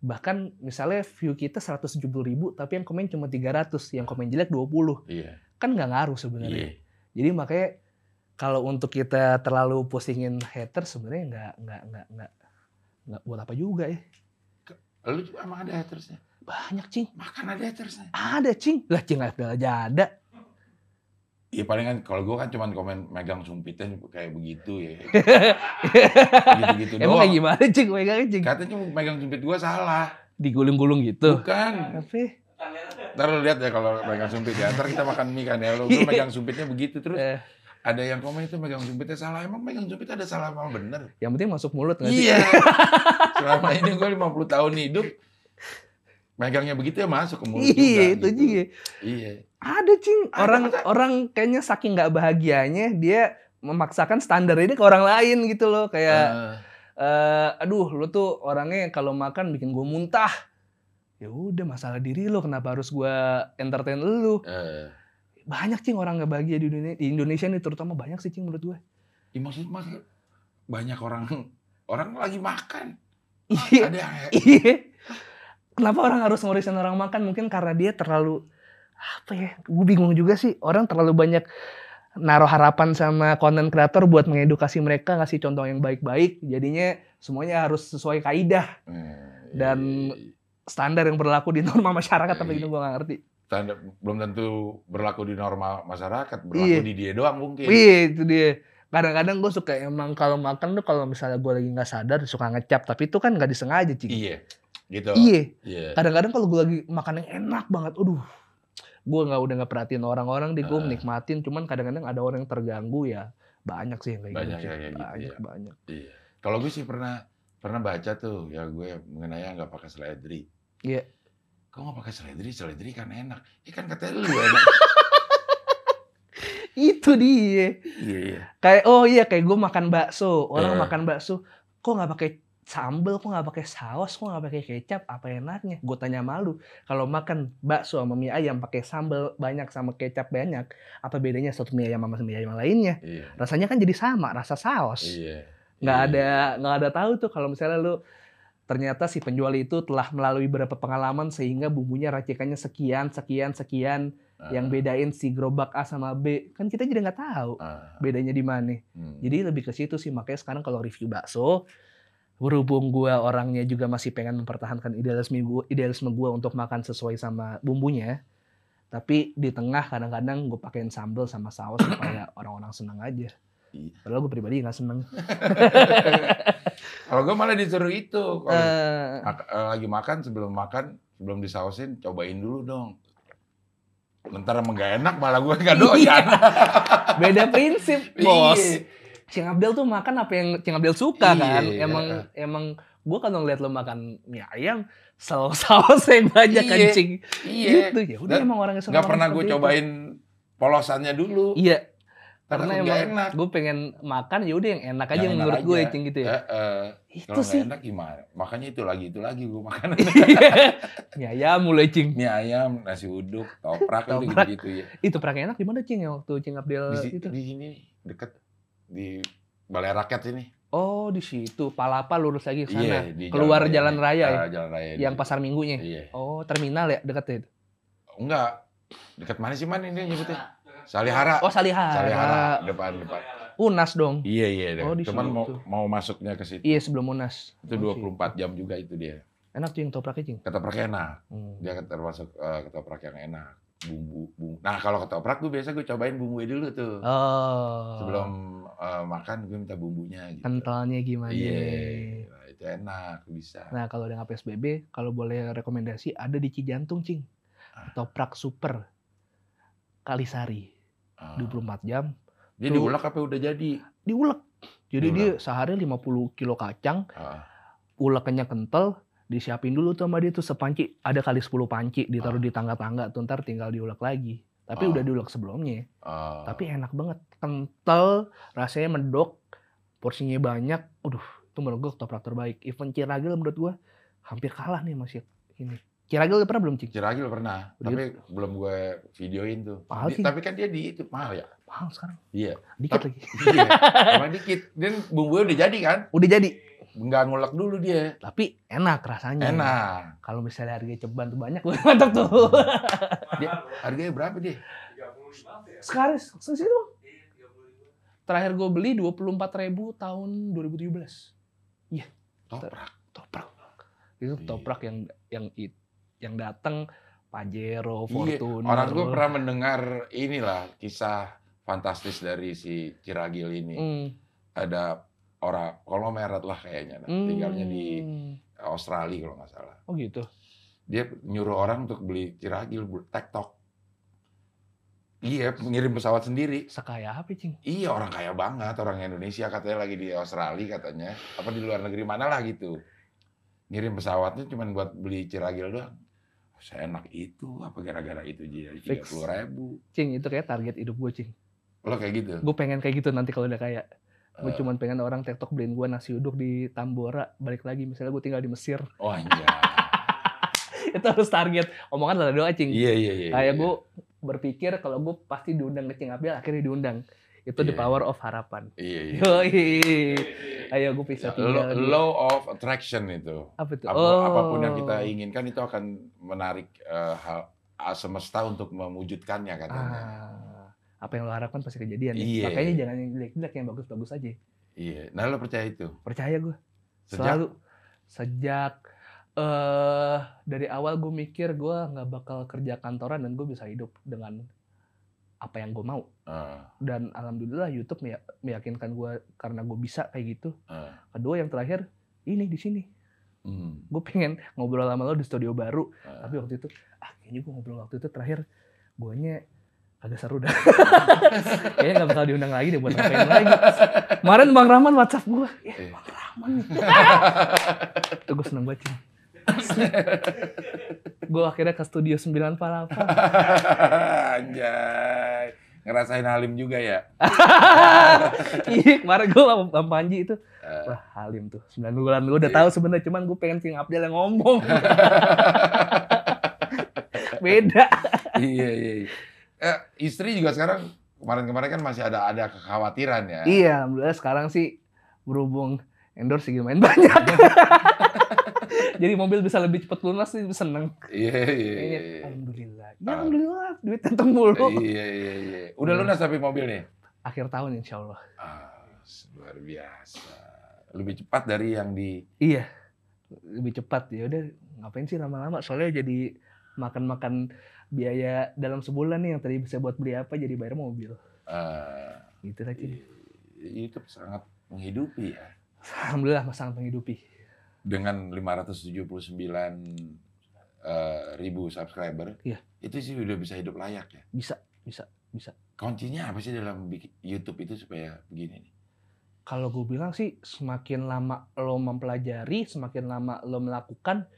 Bahkan misalnya view kita 170 ribu tapi yang komen cuma 300 yang komen jelek 20 iya, kan nggak ngaruh sebenarnya. Iya. Jadi makanya kalau untuk kita terlalu pusingin hater sebenarnya nggak nggak nggak nggak nggak buat apa juga ya Lu juga emang ada hatersnya? banyak cing Makan ada hatersnya? ada cing lah cing ada aja ada Iya paling kan kalau gue kan cuman komen megang sumpitnya kayak begitu ya. Gitu-gitu emang doang. kayak gimana cing megangnya cing Katanya megang sumpit gue salah. digulung-gulung gitu Bukan. tapi Ntar lu lihat ya kalau megang sumpit ya. Ntar kita makan mie kan ya. Lu lu megang sumpitnya begitu terus. Eh. Ada yang komen itu megang sumpitnya salah. Emang megang sumpit ada salah apa bener? Yang penting masuk mulut nggak sih? Iya. Selama ini gue 50 tahun hidup. Megangnya begitu ya masuk ke mulut. Iya, itu gitu. juga. Iya. Ada cing. Orang ada. orang kayaknya saking nggak bahagianya dia memaksakan standar ini ke orang lain gitu loh. Kayak Ah, eh aduh lu tuh orangnya kalau makan bikin gue muntah. Ya udah masalah diri lo kenapa harus gue entertain lu? eh. Banyak cing orang nggak bahagia di Indonesia, di Indonesia nih terutama banyak sih cing menurut gue. Ya, maksud mas banyak orang orang lagi makan. Iya. Ada Iya. Kenapa orang harus ngurisin orang makan? Mungkin karena dia terlalu apa ya? Gue bingung juga sih. Orang terlalu banyak naruh harapan sama konten kreator buat mengedukasi mereka ngasih contoh yang baik-baik. Jadinya semuanya harus sesuai kaidah Dan- iya, iya, iya. Standar yang berlaku di norma masyarakat. Tapi Iya. itu gue gak ngerti. Tanda, belum tentu berlaku di normal masyarakat, berlaku Iya. di dia doang mungkin. Iya itu dia. Kadang-kadang gue suka emang kalau makan tuh kalau misalnya gue lagi nggak sadar suka ngecap. Tapi itu kan nggak disengaja cing. Iya, gitu. Iya. Iya. kadang-kadang kalau gue lagi makan yang enak banget, aduh, gue nggak udah nggak perhatiin orang-orang deh, gue Ah. menikmatin. Cuman kadang-kadang ada orang yang terganggu ya, banyak sih yang kayak Banyak gitu. yang kayak gitu, banyak, ya. banyak. Iya. Kalau gue sih pernah pernah baca tuh ya gue mengenai nggak pakai seledri. Iya. Kok nggak pakai seledri? Seledri kan enak. Ya kan katanya lu enak. Itu dia. iya iya. Kayak oh iya kayak gue makan bakso, orang Eh. makan bakso, kok nggak pakai sambel, kok nggak pakai saus, kok nggak pakai kecap, apa enaknya? Gue tanya malu, kalau makan bakso sama mie ayam pakai sambel banyak sama kecap banyak, apa bedanya satu mie ayam sama mie ayam lainnya? Iya. Rasanya kan jadi sama, rasa saus. Iya. nggak Iya. ada nggak ada tahu tuh kalau misalnya lu ternyata si penjual itu telah melalui beberapa pengalaman sehingga bumbunya racikannya sekian sekian sekian Ah, yang bedain si gerobak A sama B kan kita jadi nggak tahu ah, bedanya di mana. hmm. Jadi lebih ke situ sih makanya sekarang kalau review bakso berhubung gua orangnya juga masih pengen mempertahankan idealisme gua, idealisme gua untuk makan sesuai sama bumbunya. Tapi di tengah kadang-kadang gue pakein sambal sama saus supaya orang-orang seneng aja. Padahal gue pribadi nggak seneng. Kalau gue malah disuruh itu. Kalau Eh, mak- eh, lagi makan sebelum makan sebelum disausin cobain dulu dong. Bentar emang gak enak malah gue gak doyan. beda prinsip, bos. Iya. Cing Abdel tuh makan apa yang Cing Abdel suka Iya, kan. iya. Emang emang gue kalau ngeliat lo makan mie ayam, selalu saus yang banyak kan Iya, Cing. Iya. Gitu ya. Udah emang orangnya suka Gak pernah gue itu. cobain polosannya dulu. Iya, Karena emang enak. gue pengen makan ya udah yang enak aja Yang yang enak menurut gue. Cing gitu ya. Eh, eh, Itu Kalau sih. enak gimana? Makanya itu lagi itu lagi gue makan. mie ayam mulai Cing. Mie ayam, nasi uduk, toprak, itu Toprak. gitu-gitu ya. Itu pernah enak gimana Cing ya waktu Cing Abdel Di, itu? di sini deket di Balai Rakyat sini. Oh di situ Palapa lurus lagi ke sana. Iya, di Keluar raya jalan ini. raya ya? Ah, jalan raya. yang di- pasar minggunya. Iya. Oh terminal ya deket itu. Enggak. Dekat mana sih man ini nyebutnya? Salihara. Oh Salihara. Salihara depan depan. Unas dong. Iya iya. Oh, di Cuman mau mau masuknya ke situ. Iya sebelum Unas. Itu Oh, 24 jam juga itu dia. Enak Cing topraknya Cing. Ketoprak enak. Hmm. Dia termasuk eh, ketoprak yang enak. Bumbu, bumbu. Nah kalau ketoprak tuh biasa gue cobain bumbunya dulu tuh. Oh. Sebelum eh, makan gue minta bumbunya gitu. kentalnya gimana? Iya. Nah, itu enak bisa. Nah kalau dengan PSBB, kalau boleh rekomendasi ada di Cijantung Cing. Ah. Toprak super. Kalisari. Ah. 24 jam. Dia Tuh. diulek apa udah jadi? Diulek. Jadi Diulek. dia sehari 50 kilo kacang. Ah. Ulekannya kental. Disiapin dulu tuh sama dia tuh sepanci. Ada kali 10 panci. Ditaruh Ah. di tangga-tangga. Tuh ntar tinggal diulek lagi. Tapi Ah. udah diulek sebelumnya. Ah. Tapi enak banget. Kental. Rasanya medok. Porsinya banyak. Aduh. Itu menurut gue toprak terbaik. Even Ciragil menurut gue hampir kalah nih masih ini. Ciragil udah pernah belum Cing? Ciragil pernah, Dia- tapi belum gue videoin tuh. Mahal sih. tapi kan dia di itu mahal ya. Mahal sekarang. Iya. Dikit Tapi- lagi. Iya. Emang dikit. Dan bumbunya udah jadi kan? Udah jadi. Nggak ngulek dulu dia. Tapi enak rasanya. Enak. Kalau misalnya harga ceban tuh banyak, mantap tuh. Dia- Harganya berapa dia? Sekarang segitu. Terakhir gue beli 24.000 ribu tahun 2017. Toprak. Toprak. Itu Iya. toprak yang yang it- yang datang Pajero, Iya. Fortuner. Orang gue pernah mendengar inilah kisah fantastis dari si Ciragil ini. Hmm. Ada orang konglomerat lah kayaknya. Nah, Tinggalnya di Hmm. Australia kalau nggak salah. Oh gitu. Dia nyuruh orang untuk beli Ciragil, TikTok. Iya, ngirim pesawat sendiri. Sekaya apa, Cing? Iya orang kaya banget orang Indonesia katanya lagi di Australia katanya apa di luar negeri mana lah gitu ngirim pesawatnya cuma buat beli ciragil doang saya enak itu apa gara-gara itu jadi tiga puluh ribu Cing, itu kayak target hidup gue, Cing. lo kayak gitu Gue pengen kayak gitu nanti kalau udah kaya. Gue Eh. cuman pengen orang TikTok beliin gue nasi uduk di Tambora. Balik lagi, misalnya gue tinggal di Mesir. oh anjay itu harus target. Omongan lah doa, Cing. iya iya iya Kayak iya. gue berpikir kalau gue pasti diundang ke Cing Abdel, akhirnya diundang. Itu the Iya. power of harapan. iya iya Yoi. Ayo gue bisa Ya, tinggal law, law of attraction itu Apa tuh? Apa- Oh. apa pun yang kita inginkan itu akan menarik eh, hal ah, semesta untuk mewujudkannya katanya Ah, apa yang lo harapkan pasti kejadian ya. Iya. Makanya jangan yang jelek-jelek, yang bagus-bagus aja. iya nah lo percaya itu Percaya gue. Sejak? Selalu. Sejak eh dari awal gue mikir gue nggak bakal kerja kantoran dan gue bisa hidup dengan apa yang gue mau. Ah, Dan alhamdulillah YouTube meya- meyakinkan gue karena gue bisa kayak gitu. ah, Kedua yang terakhir ini di sini. hmm, Gue pengen ngobrol sama lo di studio baru. ah. Tapi waktu itu, ah kayaknya gue ngobrol waktu itu terakhir, guanya agak seru dah. kayaknya gak bakal diundang lagi deh buat ngapain lagi. Kemarin Bang Rahman WhatsApp gue, ya Eh. Bang Rahman itu gue seneng banget. Gue akhirnya ke studio 9 Palapa. Anjay. Ngerasain Halim juga ya? Iya, kemarin gue sama Panji itu, Eh. wah Halim tuh. 9 bulan gue udah Iya. tahu sebenarnya, cuman gue pengen Cing Abdel yang ngomong. Beda. iya, iya. iya. Eh, istri juga sekarang kemarin-kemarin kan masih ada ada kekhawatiran ya. Iya, alhamdulillah sekarang sih berhubung endorse sih main banyak. Jadi mobil bisa lebih cepat lunas sih seneng. Iya iya iya. Kayaknya, iya. Alhamdulillah. Ya, Ah. alhamdulillah duit datang mulu. Iya iya iya. Udah lunas tapi mobil nih. Akhir tahun insya Allah. Ah, luar biasa. Lebih cepat dari yang di Iya. Lebih cepat ya udah ngapain sih lama-lama soalnya jadi makan-makan biaya dalam sebulan nih yang tadi bisa buat beli apa jadi bayar mobil. eh, Gitu aja. YouTube sangat menghidupi ya. Alhamdulillah sangat menghidupi. Dengan 579 eh, ribu subscriber, Iya. itu sih udah bisa hidup layak ya. Bisa, bisa, bisa. Kuncinya apa sih dalam YouTube itu supaya begini nih? Kalau gue bilang sih semakin lama lo mempelajari, semakin lama lo melakukan,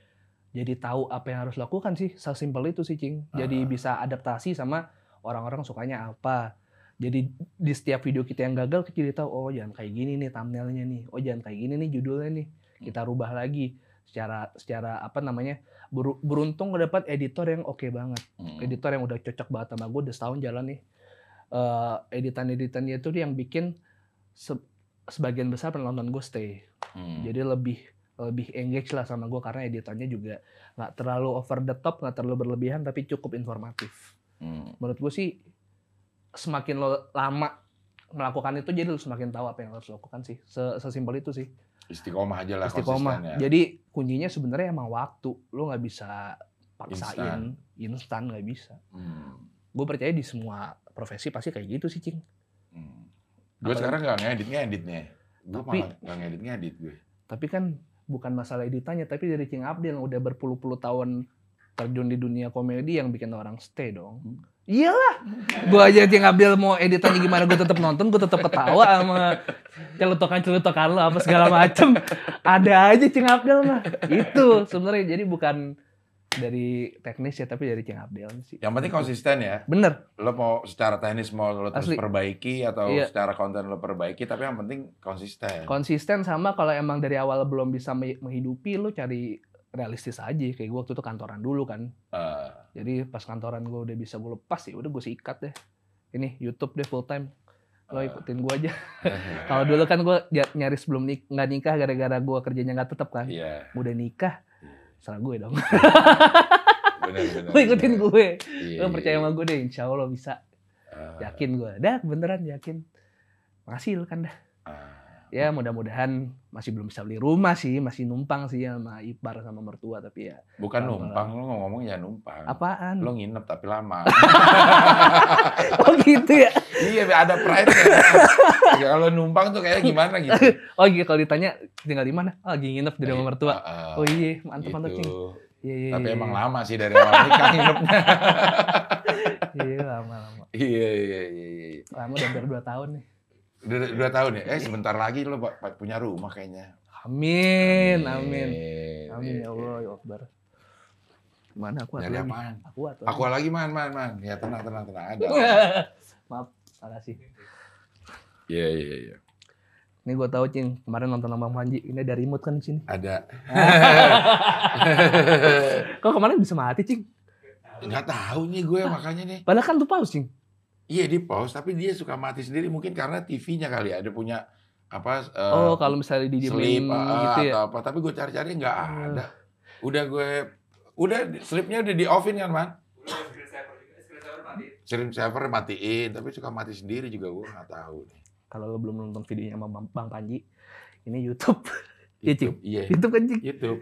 jadi tahu apa yang harus lakukan sih. Sesimpel itu sih, Cing. Jadi Ah. bisa adaptasi sama orang-orang sukanya apa. Jadi di setiap video kita yang gagal, kita jadi tahu, oh jangan kayak gini nih thumbnailnya nih. Oh jangan kayak gini nih judulnya nih. Kita rubah lagi. Secara secara apa namanya, beru- beruntung dapat editor yang oke banget. Hmm. Editor yang udah cocok banget sama gue, udah setahun jalan nih. Eh, editan-editannya itu yang bikin se- sebagian besar penonton gue stay. Hmm. Jadi lebih lebih engage lah sama gue karena editannya juga nggak terlalu over the top, nggak terlalu berlebihan, tapi cukup informatif. Hmm. Menurut gue sih semakin lo lama melakukan itu jadi lo semakin tahu apa yang harus lo lakukan sih. Se- Sesimpel itu sih. Istiqomah aja lah Istiqomah. Jadi kuncinya sebenarnya emang waktu. Lo nggak bisa paksain instan nggak bisa. Hmm. Gue percaya di semua profesi pasti kayak gitu sih, Cing. Hmm. Gue sekarang nggak ngedit ngedit nih. Gue Tapi- malah nggak ngedit ngedit gue. Tapi kan bukan masalah editannya, tapi dari Cing Abdel yang udah berpuluh-puluh tahun terjun di dunia komedi yang bikin orang stay dong. Hmm. Iyalah, gue aja Cing Abdel mau editannya gimana, gue tetap nonton, gue tetap ketawa sama celutokan-celutokan lo apa segala macem. Ada aja Cing Abdel mah. Itu sebenarnya jadi bukan dari teknis ya, tapi dari Cing Abdel sih. Yang penting konsisten ya. Bener, Lo mau secara teknis mau lo terus Asli. perbaiki atau Iya. secara konten lo perbaiki, tapi yang penting konsisten. konsisten sama kalau emang dari awal belum bisa me- menghidupi, lo cari realistis aja. Kayak gue waktu itu kantoran dulu kan. Eh, Jadi pas kantoran gue udah bisa gue lepas ya udah gue sikat deh. Ini YouTube deh full time. Lo Ah. ikutin gue aja. Kalau dulu kan gue nyaris belum nik nggak nikah gara-gara gue kerjanya nggak tetap kan. Iya, Udah nikah, salah gue dong. Lo ikutin benar. gue. Iya, Lo percaya iya. sama gue deh, insya Allah bisa. Eh, Yakin gue. Dah beneran yakin. Makasih kan dah. Ya mudah-mudahan masih belum bisa beli rumah sih, masih numpang sih sama ipar sama mertua tapi ya bukan Kalau- numpang, lo ngomong ya numpang. apaan? Lo nginep tapi lama. Oh gitu ya. iya, ada pride ya. Kalau numpang tuh kayak gimana gitu. Oh iya kalau ditanya tinggal di mana? Oh, lagi nginep di rumah mertua. Oh iya, mantap mantap gitu. cing. Iya iya. Tapi iya, emang iya. lama sih dari awal nikah nginepnya. Iya lama lama. iya, iya, iya, iya. Lama udah hampir 2 tahun nih. Udah dua tahun ya? Eh sebentar lagi lo punya rumah kayaknya. Amin amin. Amin Iya, ya Allah ya Akbar. Mana aku Nyari lagi? apaan? Aku atau Aku lagi man, man, man. Ya tenang, tenang, tenang. Ada. Maaf, salah sih. Iya, iya, iya. Ini gue tahu cing kemarin nonton sama Bang Panji. Ini ada remote kan di sini. Ada. Kok kemarin bisa mati cing? Nggak tahu nih gue makanya nih. Padahal kan tuh pause cing. Iya di pause, tapi dia suka mati sendiri mungkin karena TV-nya kali ada punya apa eh, oh kalau misalnya di sleep ah, gitu ya. atau apa. Tapi gue cari-cari nggak ada. Udah gue udah sleepnya udah di offin kan man. Screen saver matiin, tapi suka mati sendiri juga gue nggak tahu nih. Kalau lo belum nonton videonya sama Bang- Panji, ini YouTube. Iya, Cing. YouTube, iya. YouTube kan cing. YouTube.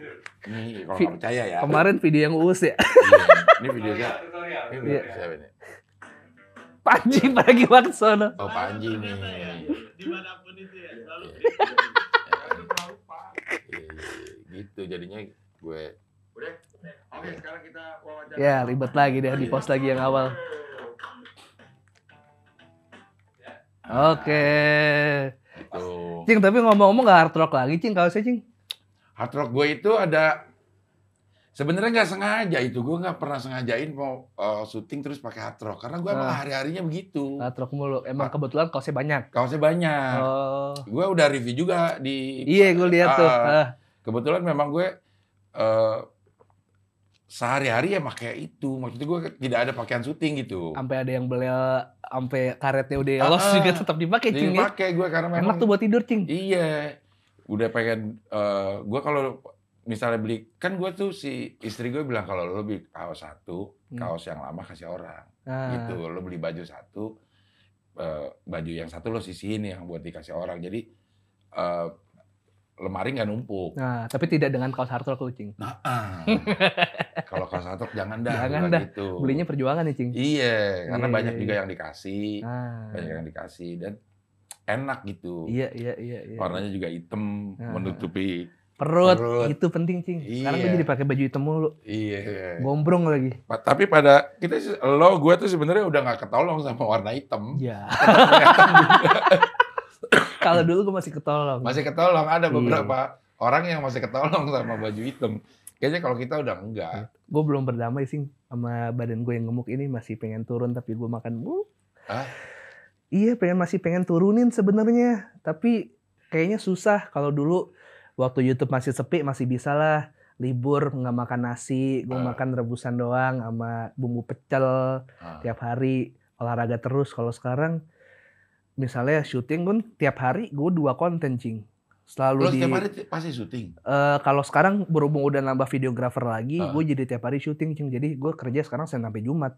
Nih kalau percaya ya. Kemarin video yang uus ya. Iya. Ini video tutorial. Ini Iya. video siapa nih? Panji pergi Waksono. Oh Panji nih. di mana pun itu ya selalu Iya. Iya, iya, gitu jadinya gue udah oke sekarang kita wawancara Ya ribet lagi deh di post lagi yang awal. Oke. tuh Cing tapi ngomong-ngomong gak hard rock lagi Cing kalau saya Cing. hard rock gue itu ada sebenarnya nggak sengaja itu gue nggak pernah sengajain mau uh, syuting terus pakai hard rock karena gue emang Ah. hari harinya begitu Hard rock mulu. Emang kebetulan kaosnya banyak. kaosnya banyak Oh. gue udah review juga di Iya gue lihat tuh. Ah, Ah. kebetulan memang gue eh, sehari-hari ya pakai itu maksudnya gue tidak ada pakaian syuting gitu Sampai ada yang beli sampai karetnya udah Ah, los juga tetap dipakai ya. pakai gue karena memang Enak tuh buat tidur Cing. Iya, udah pengen. eh gue kalau misalnya beli kan gue tuh si istri gue bilang kalau lo beli kaos satu Hmm. kaos yang lama kasih orang Nah, gitu lo beli baju satu eh, baju yang satu lo sisihin yang buat dikasih orang jadi eh, lemari nggak numpuk Nah, tapi tidak dengan kaos hardrock lu, Cing. nah ah. kalau kaos satu jangan dah Jangan dah. gitu. Belinya perjuangan nih, Cing. iya karena Iya, banyak iya, juga iya. yang dikasih Nah, banyak yang dikasih dan enak gitu iya, iya, iya. iya. warnanya juga hitam Nah. menutupi Perut, perut. itu penting, Cing. Sekarang gue Iya. jadi pakai baju hitam mulu. iya Gombrong lagi. Pa- Tapi pada kita lo gue tuh sebenarnya udah nggak ketolong sama warna hitam. Ya. Juga. Kalau dulu gue masih ketolong. masih ketolong ada Iya. beberapa orang yang masih ketolong sama baju hitam. Kayaknya kalau kita udah enggak. Gue belum berdamai sih sama badan gue yang gemuk ini masih pengen turun tapi gue makan mulu. Hah? Iya, pengen masih pengen turunin sebenarnya, tapi kayaknya susah kalau dulu waktu YouTube masih sepi masih bisa lah libur nggak makan nasi, gue Ah. makan rebusan doang sama bumbu pecel Ah. tiap hari olahraga terus. Kalau sekarang misalnya syuting pun tiap hari gue dua konten cing. Selalu di setiap hari ti- pasti syuting. Eh, kalau sekarang berhubung udah nambah videografer lagi, Ah. gue jadi tiap hari syuting, Cing. Jadi gue kerja sekarang Senin sampai Jumat.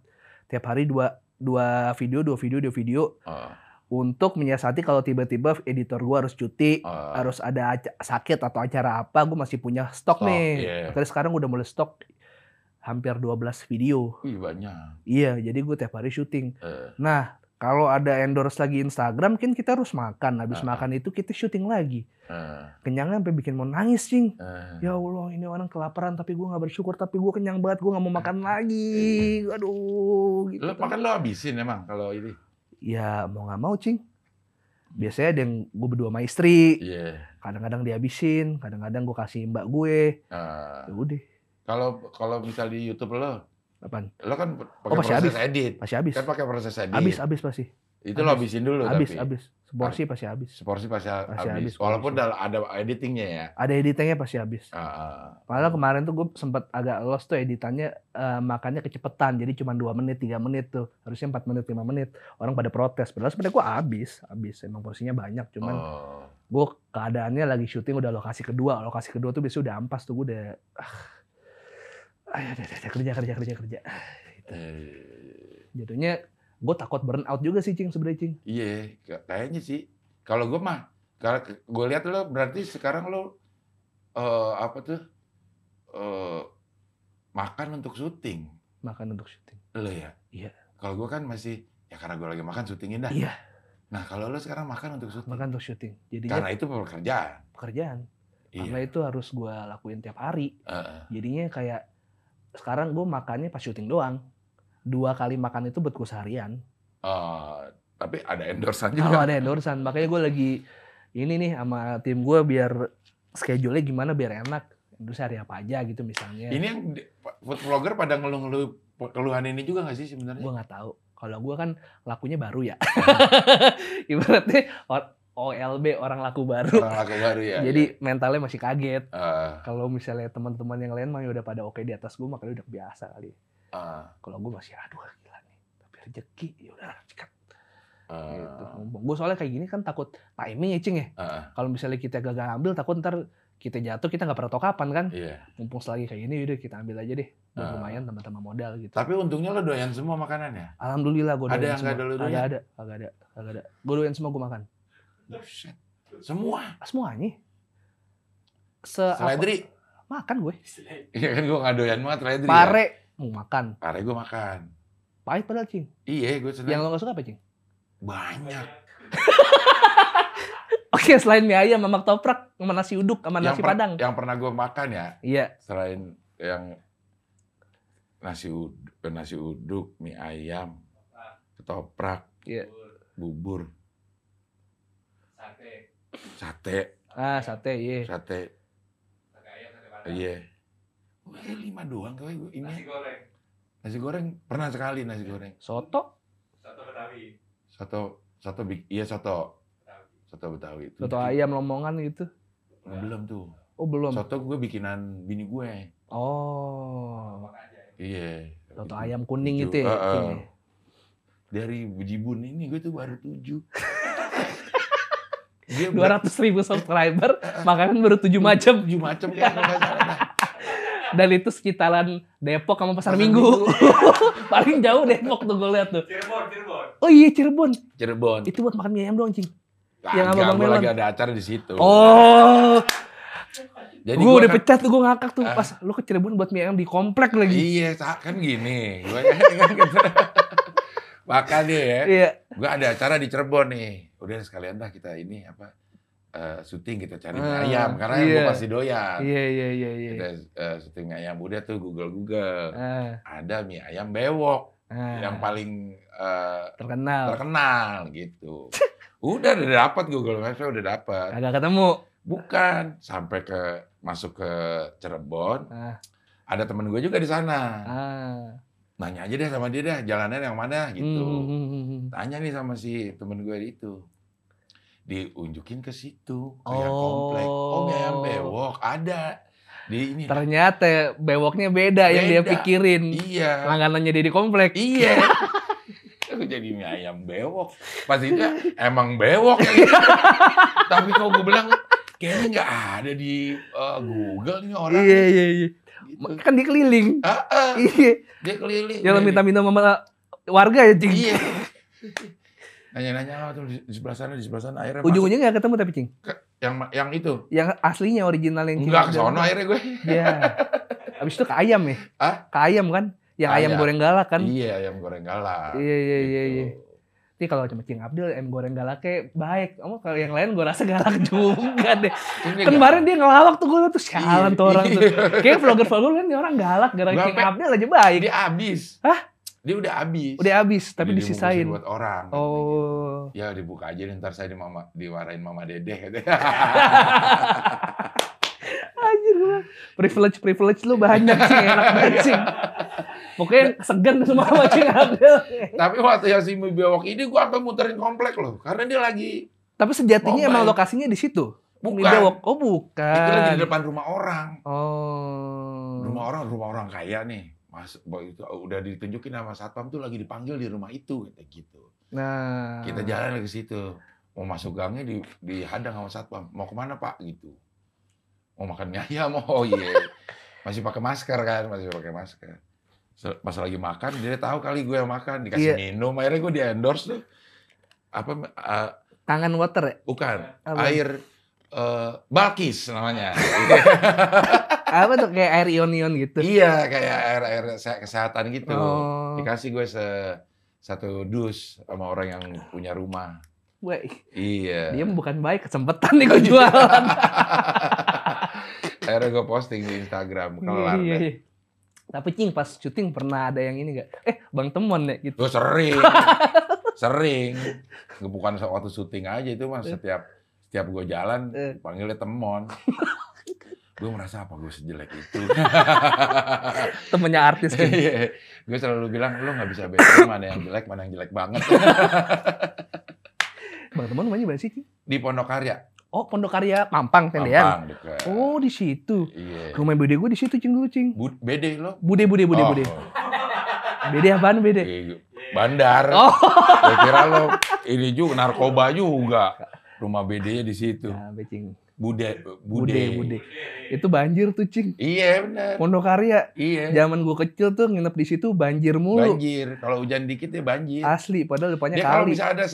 Tiap hari dua dua video, dua video, dua video Ah, untuk menyiasati kalau tiba-tiba editor gue harus cuti, ah. harus ada sakit atau acara apa, gue masih punya stok, Stok, nih. iya. Makanya sekarang udah mulai stok hampir 12 video. Wih banyak. Iya, jadi gue tiap hari syuting. Eh, Nah, kalau ada endorse lagi Instagram, kan kita harus makan. Habis ah. makan itu kita syuting lagi. eh, Kenyangnya sampai bikin mau nangis, Cing. eh. Ya Allah, ini orang kelaparan tapi gue nggak bersyukur tapi gue kenyang banget gue nggak mau makan lagi. Aduh, gitu. Lo makan lo habisin emang kalau ini. Ya mau nggak mau cing. Biasanya ada yang gue berdua sama istri, Iya. kadang-kadang dihabisin, kadang-kadang gue kasih mbak gue. Ah. Ya udah, Kalau kalau misal di YouTube lo, apaan? lo kan pakai Oh, proses habis. edit. Pasti habis. Kan pakai proses edit. Habis, habis pasti. Itu lo habis. habisin dulu Habis, tapi. habis. Seporsi pasti habis. Seporsi pasti, Pasti habis. habis, Walaupun porsi. ada, editingnya ya. Ada editingnya pasti habis. Ah, ah. Padahal kemarin tuh gue sempat agak lost tuh editannya eh, makannya kecepetan. Jadi cuma 2 menit, 3 menit tuh. Harusnya 4 menit, 5 menit. Orang pada protes. Padahal sebenarnya gue habis. Habis. Emang porsinya banyak. Cuman Oh. gue keadaannya lagi syuting udah lokasi kedua. Lokasi kedua tuh biasanya udah ampas tuh gue udah... Ah, ayo, udah, udah, udah, kerja, kerja, kerja, kerja. Eh, Jatuhnya gue takut burn out juga sih, Cing, sebenarnya, Cing. Iya, k- kayaknya sih. Kalau gue mah, kalau gue lihat lo berarti sekarang lo eh, apa tuh eh, makan untuk syuting Makan untuk syuting. lo ya. Iya. Kalau gue kan masih ya karena gue lagi makan syutingin dah. Iya, Nah kalau lo sekarang makan untuk syuting, makan untuk syuting. Jadinya karena itu pekerjaan. pekerjaan. Karena Iya. itu harus gue lakuin tiap hari. Heeh. Jadinya kayak sekarang gue makannya pas syuting doang. Dua kali makan itu buat gue seharian. Eh, tapi ada endorsean juga. ada endorsean, makanya gue lagi ini nih sama tim gue biar schedule-nya gimana biar enak. Endorse hari apa aja gitu misalnya. Ini yang food vlogger pada ngeluh-ngeluh keluhan ini juga nggak sih sebenarnya? gue nggak tahu. Kalau gue kan lakunya baru ya. Ibaratnya or- OLB orang laku baru. Orang laki baru ya. Jadi mentalnya masih kaget. Eh, Kalau misalnya teman-teman yang lain mah udah pada oke di atas gue, makanya udah biasa kali. Eh, Kalau gue masih aduh gila nih. Tapi rezeki ya udah cikat eh, gitu. Gue soalnya kayak gini kan takut timing ya cing ya. eh, Kalau misalnya kita gagal ambil takut ntar kita jatuh kita nggak pernah tahu kapan kan. Iya. Mumpung selagi kayak gini udah kita ambil aja deh. Buat Ah. lumayan tambah-tambah modal gitu. Tapi untungnya lo doyan semua makanannya. Alhamdulillah gue Ada doyan yang semua. Agak doyan? ada, agak ada, agak ada. Gue doyan semua gue makan. Buset. Semua. Semuanya. Se Seledri. makan gue. Iya kan gue nggak doyan banget seledri. ya. Pare mau makan. Pare gue makan. Pahit padahal cing. Iya gue seneng. Yang lo gak suka apa cing? Banyak. Oke selain mie ayam sama toprak sama nasi uduk sama yang nasi padang. Yang pernah gue makan ya. Iya. Selain yang nasi uduk, nasi uduk, mie ayam, ketoprak, Iya. bubur, Sate. sate, Ah sate iya. sate. Sate ayam, sate padang. Iya. Wah, lima doang kau ini. Nasi goreng. Nasi goreng pernah sekali nasi goreng. Soto. Soto Betawi. Soto, soto big, iya soto, Betawi. soto betawi. Itu Soto ayam lomongan gitu. Oh, belum tuh. Oh belum. Soto gue bikinan bini gue. Oh. Makan aja. Iya. Soto Itu. ayam kuning itu ya. Heeh. Cing, ya? Dari Bejibun ini gue tuh baru tujuh. Dia Dua ratus ribu subscriber, makanan baru tujuh macam. tujuh macam kan kalau nggak salah. Nah, Dan itu sekitaran Depok sama Pasar Pasar Minggu. Minggu. Paling jauh Depok tuh gue liat tuh. Cirebon, Cirebon. Oh iya Cirebon. Cirebon. Itu buat makan mie ayam doang, Cing. yang Kagak, Abang gua Melon. lagi ada acara di situ. Oh, Jadi gue udah kan- pecat tuh gue ngakak tuh Ah. pas lu ke Cirebon buat mie ayam di komplek lagi. Iya, kan gini. Gua kan gitu. Makan nih ya. Iya. Gua ada acara di Cirebon nih. Udah sekalian dah kita ini apa eh, syuting kita cari mie Ah, ayam karena iya. gua pasti doyan. Iya iya iya iya. Kita eh, syuting mie ayam udah tuh Google Google. Ah, Ada mie ayam bewok ah, yang paling eh, terkenal. terkenal gitu. Udah udah dapat Google Maps udah dapat. Agak ketemu. Bukan sampai ke masuk ke Cirebon. Ah. Ada temen gue juga di sana. Ah. Nanya aja deh sama dia dah jalannya yang mana gitu. Hmm, hmm, hmm, hmm. Tanya nih sama si temen gue itu. Diunjukin ke situ kayak Oh. komplek. Oh mie ayam bewok ada di ini. Ternyata bewoknya beda, yang dia Beda. pikirin. Iya. Langganannya dia di komplek. Iya. Aku jadi mie ayam bewok. Pas itu emang bewok ya. Tapi kalau gue bilang kayaknya nggak ada di eh, Google ini orang. Iya iya iya. Gitu. Kan dia keliling. Ah, ah, Iya. dia keliling. Yang Jadi- minta-minta sama warga ya, Cing. Iya. Nanya-nanya oh, tuh di, sebelah sana, di sebelah sana. Akhirnya. Ujung-ujungnya nggak ketemu tapi, Cing. yang yang itu. Yang aslinya original yang Enggak ke sono akhirnya gue. Iya. Habis itu ke ayam ya? Hah? Ke ayam kan? Yang ayam Ayam. goreng galak kan? Iya, ayam goreng galak. Iya iya iya Gitu. iya. Tapi kalau cuma Cing Abdul ayam goreng galaknya baik. Kamu kalau yang lain gue rasa galak juga deh. Ini kemarin dia ngelawak tuh gue tuh sialan tuh orang tuh. iya. Kayak vlogger-vlogger kan dia orang galak gara Cing Abdul aja baik. dia habis. Hah? Dia udah habis. Udah habis tapi Jadi disisain. buat orang. Oh. Ya dibuka aja ntar saya di mama diwarain mama dedeh. Anjir gue. Privilege privilege lu banyak sih enak banget sih. Pokoknya segan semua sama Cing Abdul. Tapi waktu yang si mie bewok ini gua sampai muterin komplek loh. Karena dia lagi Tapi sejatinya Mobile. emang lokasinya di situ. Bukan. Oh bukan. Itu lagi di depan rumah orang. Oh. Rumah orang, rumah orang kaya nih. Mas, itu udah ditunjukin sama satpam tuh lagi dipanggil di rumah itu kata gitu. Nah. Kita jalan ke situ. Mau masuk gangnya di dihadang sama satpam. Mau ke mana pak? Gitu. Mau makan mie ayam? Oh iya. Masih pakai masker kan? Masih pakai masker. Pas lagi makan, dia tahu kali gue yang makan. Dikasih Iya. minum, akhirnya gue di endorse tuh. Apa, eh, Tangan water ya? bukan. Apa? Air eh, Balkis namanya. Apa tuh kayak air ion-ion gitu? iya, kayak air-air se- kesehatan gitu. Oh. Dikasih gue se satu dus sama orang yang punya rumah. Wah, Iya. dia bukan baik, kesempatan nih gue jualan. Akhirnya gue posting di Instagram. Kelar Iya, iya. Tapi Cing pas syuting pernah ada yang ini gak? Eh, Bang Temon ya gitu. Gue sering, sering. Bukan waktu syuting aja itu mas. Setiap setiap gue jalan, Eh. panggilnya temon. gue merasa apa gue sejelek itu. Temennya artis Cing. gue selalu bilang, lo nggak bisa bedain mana yang jelek, mana yang jelek banget. Bang Temon rumahnya mana sih? Di Pondok Karya. Oh, Pondok Karya Mampang tendean. Gampang dekat. Oh, di situ. Iya. Rumah bude gue di situ Cing dulu Cing. Bud, bede lo. Bude bude bude Oh, bude. Bede apaan bede? iya, Bandar. Oh. Gue kira lo ini juga narkoba juga. Rumah bedanya di situ. Nah, becing. Bude, Bude, bude. bude. Itu banjir tuh, Cing. Iya benar. Pondok Karya. Iya. Zaman gue kecil tuh nginep di situ banjir mulu. Banjir. Kalau hujan dikit ya banjir. Asli, padahal depannya Dia kalau kali. bisa ada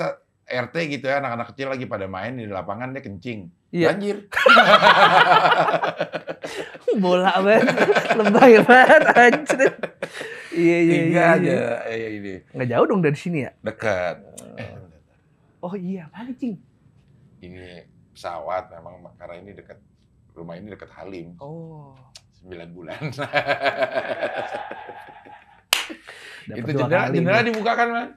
RT gitu ya, anak-anak kecil lagi pada main di lapangan dia kencing. Iya. Banjir. Bola banget. Lebay banget, anjir. Iya, iya, iya. aja iya. eh, ini Nggak jauh dong dari sini ya? dekat. Eh, Oh iya, apa Cing? ini pesawat memang karena ini dekat rumah ini dekat Halim. Oh. 9 bulan. Itu jendela, jendela nih. dibuka kan, Man?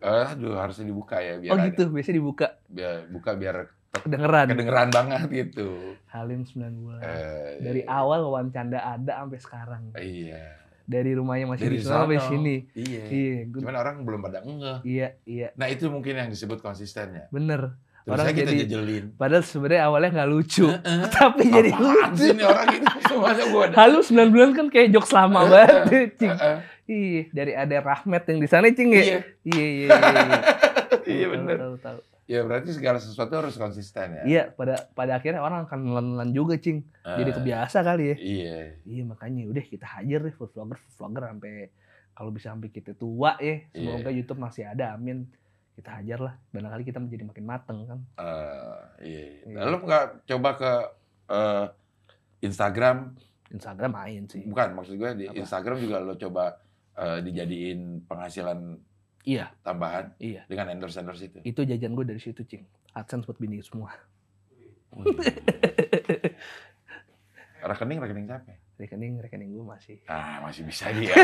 Aduh, harusnya dibuka ya biar Oh ada- gitu, biasanya dibuka. biar buka biar Kedengeran. kedengeran banget gitu. Halim 9 bulan. Eh, Dari awal wawancanda ada sampai sekarang. Iya. Dari rumahnya masih Dari di sana sampai sini. Iya. Iya, Cuman orang belum pada ngeh. iya, iya, Nah, itu mungkin yang disebut konsistennya. bener. Orang saya kita jadi- jejelin. Padahal sebenarnya awalnya nggak lucu, tapi jadi lucu. ini orang ini semuanya gua. Halu 9 bulan kan kayak jokes lama banget, Cing. Heeh. Iya, dari ada Rahmat yang di sana, Cing ya? Iya. Iya, iya, iya. iya. Iya Tahu, bener. Tahu, tahu. Ya berarti segala sesuatu harus konsisten ya. Iya, pada pada akhirnya orang akan nelan juga, Cing. Jadi Eh, kebiasa kali ya. Iya. Iya, makanya udah kita hajar deh food vlogger, food vlogger sampai kalau bisa sampai kita tua ya. Semoga Iya. YouTube masih ada, amin. Kita hajar lah. Barangkali kita menjadi makin mateng kan. Eh, iya. Iya. Lalu nggak coba ke eh, Instagram? Instagram main sih. Bukan, maksud gue di Apa? Instagram juga lo coba eh, dijadiin penghasilan Iya, tambahan iya. dengan endorse endorse itu. Itu jajan gue dari situ, Cing. AdSense buat bini semua. rekening rekening siapa? Rekening, rekening gue masih. Ah masih bisa dia.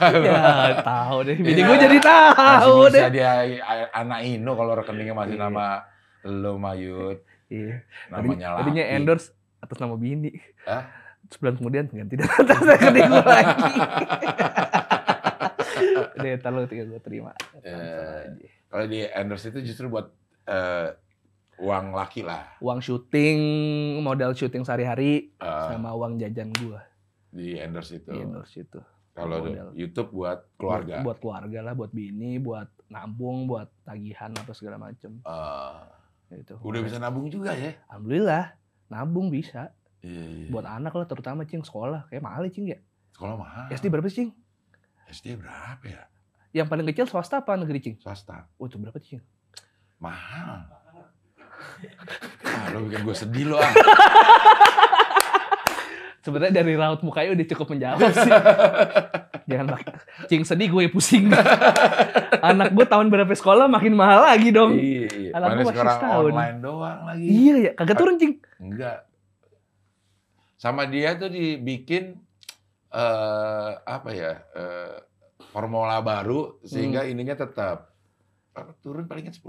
ya, tahu deh. Bini Iya. gue jadi masih tahu bisa deh. dia a- anak Ino kalau rekeningnya masih Iya. nama lo Mayut, Iya. namanya Tadinya Laki. endorse atas nama bini. Hah? Sebulan kemudian ganti atas rekening gue lagi. Udah, ntar lu tinggal gue terima. Ya. Aja. Kalau di endorse itu justru buat eh, uang laki lah. Uang syuting, modal syuting sehari-hari, Eh, sama uang jajan gue di endorse itu. di endorse itu. Kalau. YouTube buat keluarga. Buat, buat keluarga lah, buat bini, buat nabung, buat tagihan apa segala macem. Eh, Gitu. udah bisa nabung juga ya. Alhamdulillah, nabung bisa. Iya, iya. Buat anak lah terutama cing sekolah. Kayak mahal ya cing ya. sekolah mahal. SD berapa sih cing? SD berapa ya? Yang paling kecil swasta apa negeri cing? Swasta. Oh itu berapa cing? Mahal. Ah, lo bikin gue sedih lo ah. Sebenarnya dari raut mukanya udah cukup menjawab sih. Jangan mak- cing sedih gue pusing. Anak gue tahun berapa sekolah makin mahal lagi dong. iya, iya. Anak gua masih setahun. online doang lagi. Iya ya, kagak turun cing. Enggak. Sama dia tuh dibikin eh apa ya? eh, formula baru sehingga ininya tetap turun palingan 10%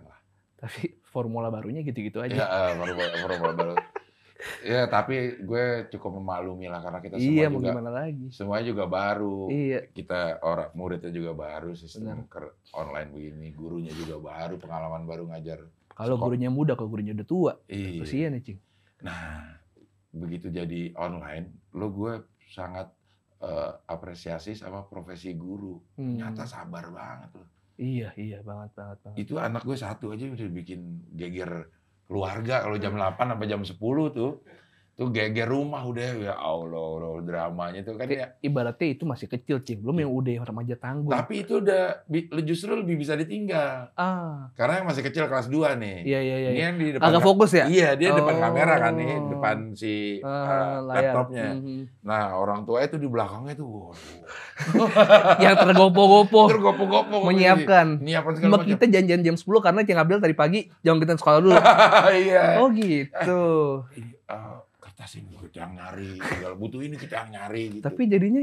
lah. Tapi formula barunya gitu-gitu Ya, aja. eh, formula, formula baru. Ya, tapi gue cukup memaklumi lah karena kita semua iya, juga gimana lagi? semuanya juga baru. Iya, Kita orang muridnya juga baru, sistem ker- online begini, gurunya juga baru, pengalaman baru ngajar. kalau Sekolah. gurunya muda, kalau gurunya udah tua, Iya. kasihan ya cing. Nah, begitu jadi online, lo gue sangat eh, apresiasi sama profesi guru. Hmm. Nyata sabar banget loh. Iya, iya banget banget banget. Itu anak gue satu aja udah bikin geger keluarga kalau jam 8 sampai jam 10 tuh. Tuh geger rumah udah ya Allah, Allah dramanya tuh kan ya. Ibaratnya itu masih kecil cing, belum yang udah yang remaja tangguh. Tapi itu udah justru lebih bisa ditinggal. ah, Karena yang masih kecil kelas 2 nih. iya iya iya. Ini yang di depan Agak fokus ya? Iya, dia depan Oh. kamera kan nih, depan si eh, layar. laptopnya. Mhm. Nah, orang tua itu di belakangnya tuh, waduh. yang tergopo-gopo Terus gopo-gopo. menyiapkan. Menyiapkan segala macam. kita janjian jam 10 karena Cing Abdel tadi pagi jangan kita sekolah dulu. Iya. Oh gitu. Eh, kertas ini kita yang nyari, segala butuh ini kita yang nyari gitu. Tapi jadinya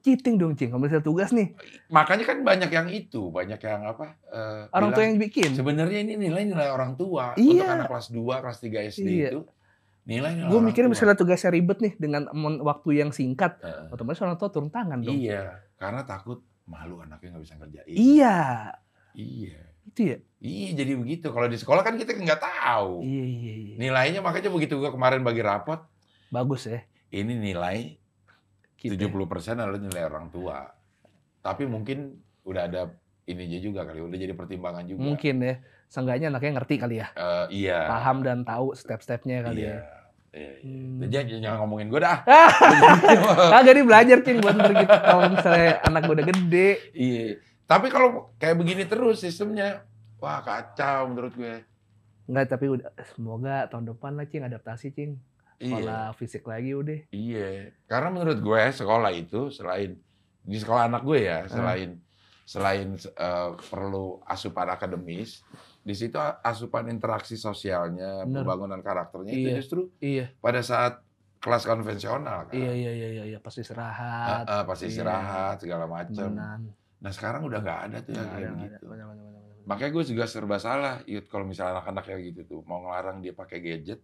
cheating dong Cing. Kalau misalnya tugas nih, Makanya kan banyak yang itu, banyak yang apa? eh, orang tua bilang, yang bikin. Sebenarnya ini nilai-nilai orang tua Iya. untuk anak kelas 2, kelas 3 SD Iya. itu. Nilai-nilai Gue mikirnya tua. misalnya tugasnya ribet nih dengan waktu yang singkat, Eh, otomatis orang tua turun tangan dong. iya, karena takut malu anaknya nggak bisa ngerjain. Iya. Iya. Itu ya. Iya, jadi begitu. Kalau di sekolah kan kita nggak tahu. Iya iya iya. Nilainya makanya begitu gua kemarin bagi rapot, Bagus ya. ini nilai Kita. 70% adalah nilai orang tua. Tapi mungkin udah ada ininya juga kali, udah jadi pertimbangan juga. Mungkin ya. Seenggaknya anaknya ngerti kali ya. Eh, iya. Paham dan tahu step-stepnya kali iya. ya. Iya, iya. Hmm. Jadi jangan- jangan ngomongin gue dah. Kagak nih belajar Cing buat ntar gitu kalau misalnya anak gue udah gede. iya. Tapi kalau kayak begini terus sistemnya, wah kacau menurut gue. Enggak, tapi udah semoga tahun depan lah Cing adaptasi Cing. Iya. Sekolah fisik lagi udah. Iya. Karena menurut gue sekolah itu selain di sekolah anak gue ya, Hmm. selain selain eh, perlu asupan akademis, di situ asupan interaksi sosialnya, Bener. pembangunan karakternya Iya. itu justru Iya. pada saat kelas konvensional kan. Iya iya iya iya, iya. pasti istirahat. eh, pas Iya. istirahat segala macam. Nah sekarang udah nggak ada tuh yang kayak ada. begitu. Benar, benar, benar, benar. Makanya gue juga serba salah, Yud, kalau misalnya anak-anak kayak gitu tuh mau ngelarang dia pakai gadget,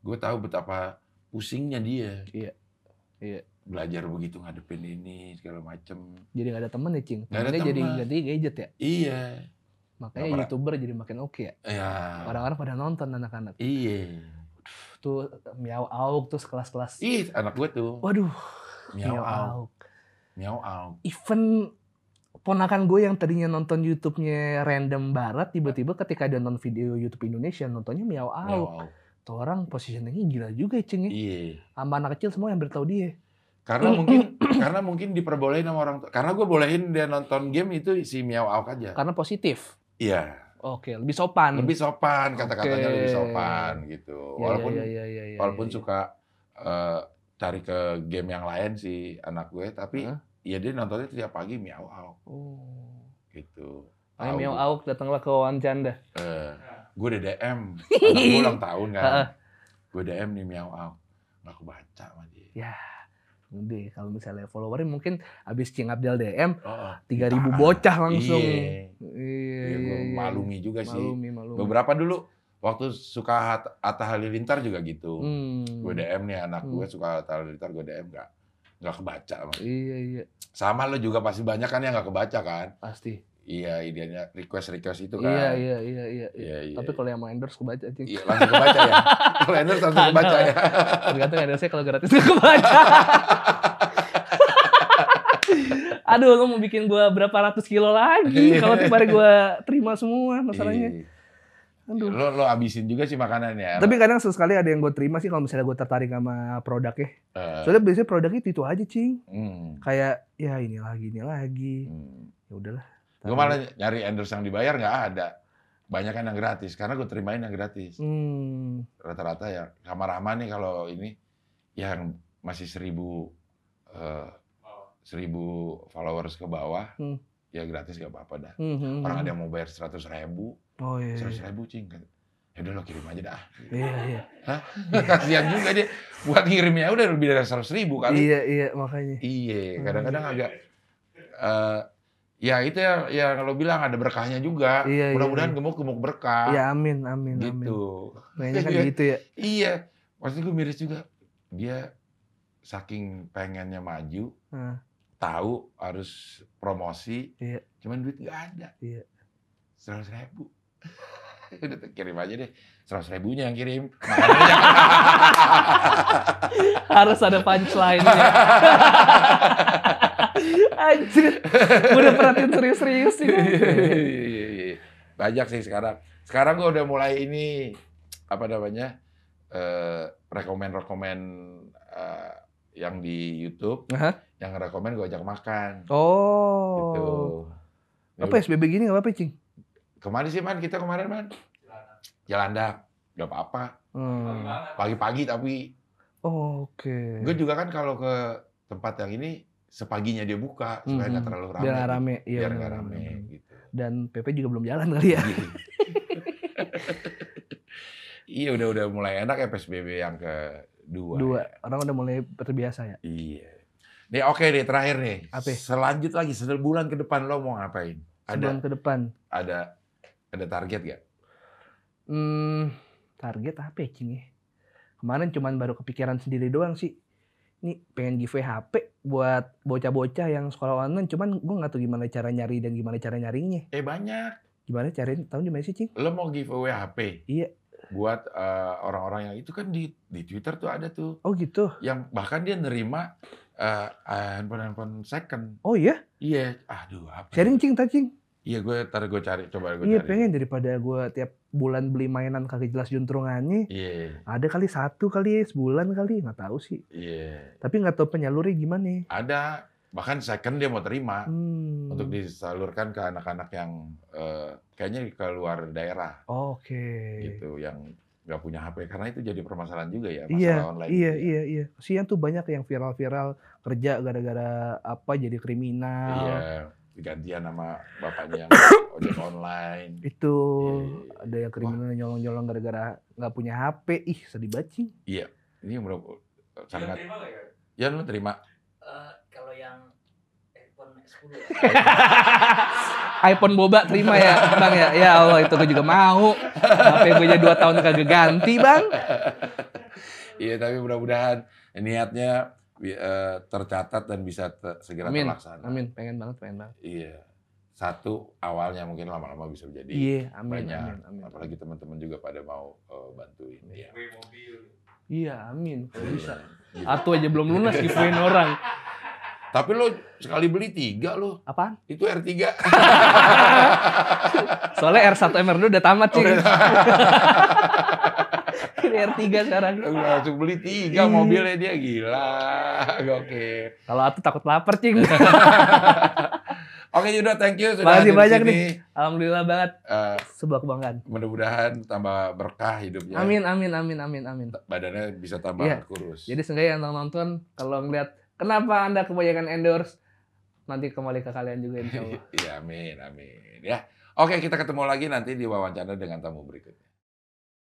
gue tahu betapa pusingnya dia. Iya. Iya. Belajar begitu ngadepin ini segala macem. Jadi nggak ada temen ya Cing. Nggak ada Temennya jadi ganti gadget ya. Iya. Makanya pernah. youtuber jadi makin oke ya. Ya. Orang-orang pada nonton anak-anak. Iya. Tuh miau auk terus kelas-kelas. Ih, anak gue tuh. Waduh. Miau Miau au. auk. Miau au. Even ponakan gue yang tadinya nonton YouTube-nya random barat tiba-tiba ketika dia nonton video YouTube Indonesia nontonnya miau au. Wow. Tuh orang positioningnya gila juga ya cing ya. Iya. Sama anak kecil semua yang bertahu dia. Karena mungkin karena mungkin diperbolehin sama orang tua. Karena gue bolehin dia nonton game itu si Miao Auk aja. Karena positif. Iya. Oke, lebih sopan. Lebih sopan kata-katanya lebih sopan gitu. Ya, Walaupun ya, ya, ya, ya, walaupun ya. suka eh, cari ke game yang lain si anak gue, tapi Hah? Ya dia nontonnya tiap pagi Miao Auk Oh. gitu. Ayo. Miao Auk datanglah ke Wan Canda. Eh, gue udah DM, anak gue ulang tahun kan. Heeh. gue DM nih Miao Auk, nggak kebaca sama dia. Ya, udah kalau misalnya followernya mungkin habis Cing Abdel DM Oh, 3000 ditahan. bocah langsung. Iya. Iya, Iya, iya, iya. malumi juga sih. Malumi, malumi. Beberapa dulu waktu suka Atta Halilintar juga gitu. Hmm. Gue DM nih anak Hmm. gue suka Atta Halilintar, gue DM nggak nggak kebaca. Iya, iya, Sama lo juga pasti banyak kan yang nggak kebaca kan? pasti. Iya, idenya request request itu kan. Iya, iya, iya, iya. iya. Iya, iya. Tapi kalau yang mau endorse kebaca Cing. Iya, langsung kebaca ya. Kalau endorse langsung kebaca ya. Tergantung endorse kalau gratis nggak kebaca. Aduh, lu mau bikin gua berapa ratus kilo lagi kalau tiap hari gua terima semua masalahnya. Iya. Aduh. Lo lo abisin juga sih makanan ya. Tapi kadang sesekali ada yang gue terima sih kalau misalnya gue tertarik sama produknya. Eh, Soalnya biasanya produknya itu, itu aja, Cing. hmm, Kayak ya ini lagi, ini lagi. hmm. Ya udahlah. Gue malah nyari endorse yang dibayar nggak ada. Banyak kan yang gratis, karena gue terimain yang gratis. Hmm. Rata-rata ya, sama Rama nih kalau ini yang masih seribu eh, seribu followers ke bawah, Hmm. ya gratis gak apa-apa dah. Hmm, hmm, Orang hmm. ada yang mau bayar seratus ribu, Oh iya. seratus Iya, ribu cing. kan. Ya udah lo kirim aja dah. iya. iya. Kasihan juga dia. Buat ngirimnya udah lebih dari seratus ribu kali. Iya, iya, makanya. Iya, kadang-kadang agak eh ya itu ya yang lo bilang ada berkahnya juga. Iya, iya, Mudah-mudahan iya. gemuk-gemuk berkah. Iya, amin, amin, amin. gitu. Kayaknya kan Iya. gitu ya. Iya, pasti gue miris juga. Dia saking pengennya maju, Nah, tahu harus promosi, Iya. cuman duit nggak ada. Iya. Seratus ribu. Udah kirim aja deh. Seratus ribunya yang kirim. Harus ada punchline-nya. Anjir. Udah perhatiin serius-serius sih. Iya, Banyak sih sekarang. Sekarang gue udah mulai ini apa namanya eh rekomen-rekomen eh, yang di YouTube, Hah? yang rekomen gue ajak makan. Oh. Gitu. Apa SBB gini gak apa-apa, Cing? Kemarin sih man, kita kemarin man jalandak, nggak apa-apa. Hmm. Pagi-pagi tapi Oh, Oke. gue juga kan kalau ke tempat yang ini sepaginya dia buka supaya nggak Mhm. terlalu rame. Biar nggak gitu. rame. Iya, Biar nggak rame benar. gitu. Dan PP juga belum jalan kali ya. iya udah udah mulai enak ya PSBB yang kedua. Dua. ya. Orang udah mulai terbiasa ya. Iya. Nih oke nih terakhir nih. Apa? Selanjut lagi sebulan ke depan lo mau ngapain? Ada Sebulan ke depan. ada ada target gak? Hmm, target apa ya, Cing ya? Kemarin cuman baru kepikiran sendiri doang sih. Ini pengen giveaway HP buat bocah-bocah yang sekolah online. Cuman gue nggak tahu gimana cara nyari dan gimana cara nyarinya. Eh banyak. Gimana cariin? Tahu gimana sih, Cing? Lo mau giveaway HP? Iya. Buat eh, orang-orang yang itu kan di di Twitter tuh ada tuh Oh gitu. yang bahkan dia nerima eh, handphone-handphone second. Oh iya? Iya, aduh apa? Sharing, Cing, tak, Cing. Iya, gue ntar gue cari, coba gue Iya cari. pengen daripada gue tiap bulan beli mainan kagak jelas juntrungannya. Iya, Ada kali satu kali sebulan kali nggak tahu sih. iya. Tapi nggak tahu penyalurnya gimana. Ada bahkan second dia mau terima Hmm. untuk disalurkan ke anak-anak yang eh, kayaknya ke luar daerah Oke. gitu, yang nggak punya HP karena itu jadi permasalahan juga ya masalah Iya, online. iya, iya, iya. Kasihan tuh banyak yang viral-viral kerja gara-gara apa jadi kriminal. Iya, digantian sama bapaknya yang ojek online. Itu Iya. ada yang kriminal nyolong-nyolong gara-gara nggak punya HP. Ih, sedih banget sih. Ini yang bener- sangat. terima ya? Ya lu terima. Eh, kalau yang iPhone 10 ya. iPhone boba terima ya, Bang ya. Ya Allah, itu gue juga mau. HP gue aja 2 tahun kagak ganti, Bang. Iya, tapi mudah-mudahan niatnya tercatat dan bisa te- segera Amin. terlaksana. Amin, pengen banget, pengen banget. Iya. Satu awalnya mungkin lama-lama bisa menjadi Iya, amin, banyak. amin, amin. Apalagi teman-teman juga pada mau eh, bantuin. Iya. Giveaway mobil. Iya, amin. Kalau bisa. Gitu. Atu aja belum lunas giveawayin orang. Tapi lo sekali beli tiga lo. Apaan? Itu R3. Soalnya R1 MR2 udah tamat sih. Ini R3 sekarang. Langsung beli tiga Iya. mobilnya dia gila. Oke. Kalau aku takut lapar, Cing. Oke Yuda, thank you sudah Makasih banyak sini. Alhamdulillah banget. Eh, Sebuah kebanggaan. mudah-mudahan tambah berkah hidupnya. Amin, amin, amin, amin, amin. Badannya bisa tambah Iya. kurus. Jadi seenggaknya yang nonton, kalau ngeliat kenapa Anda kebanyakan endorse, nanti kembali ke kalian juga insya Allah. Iya, amin, amin. Ya. Oke, kita ketemu lagi nanti di wawancara dengan tamu berikutnya.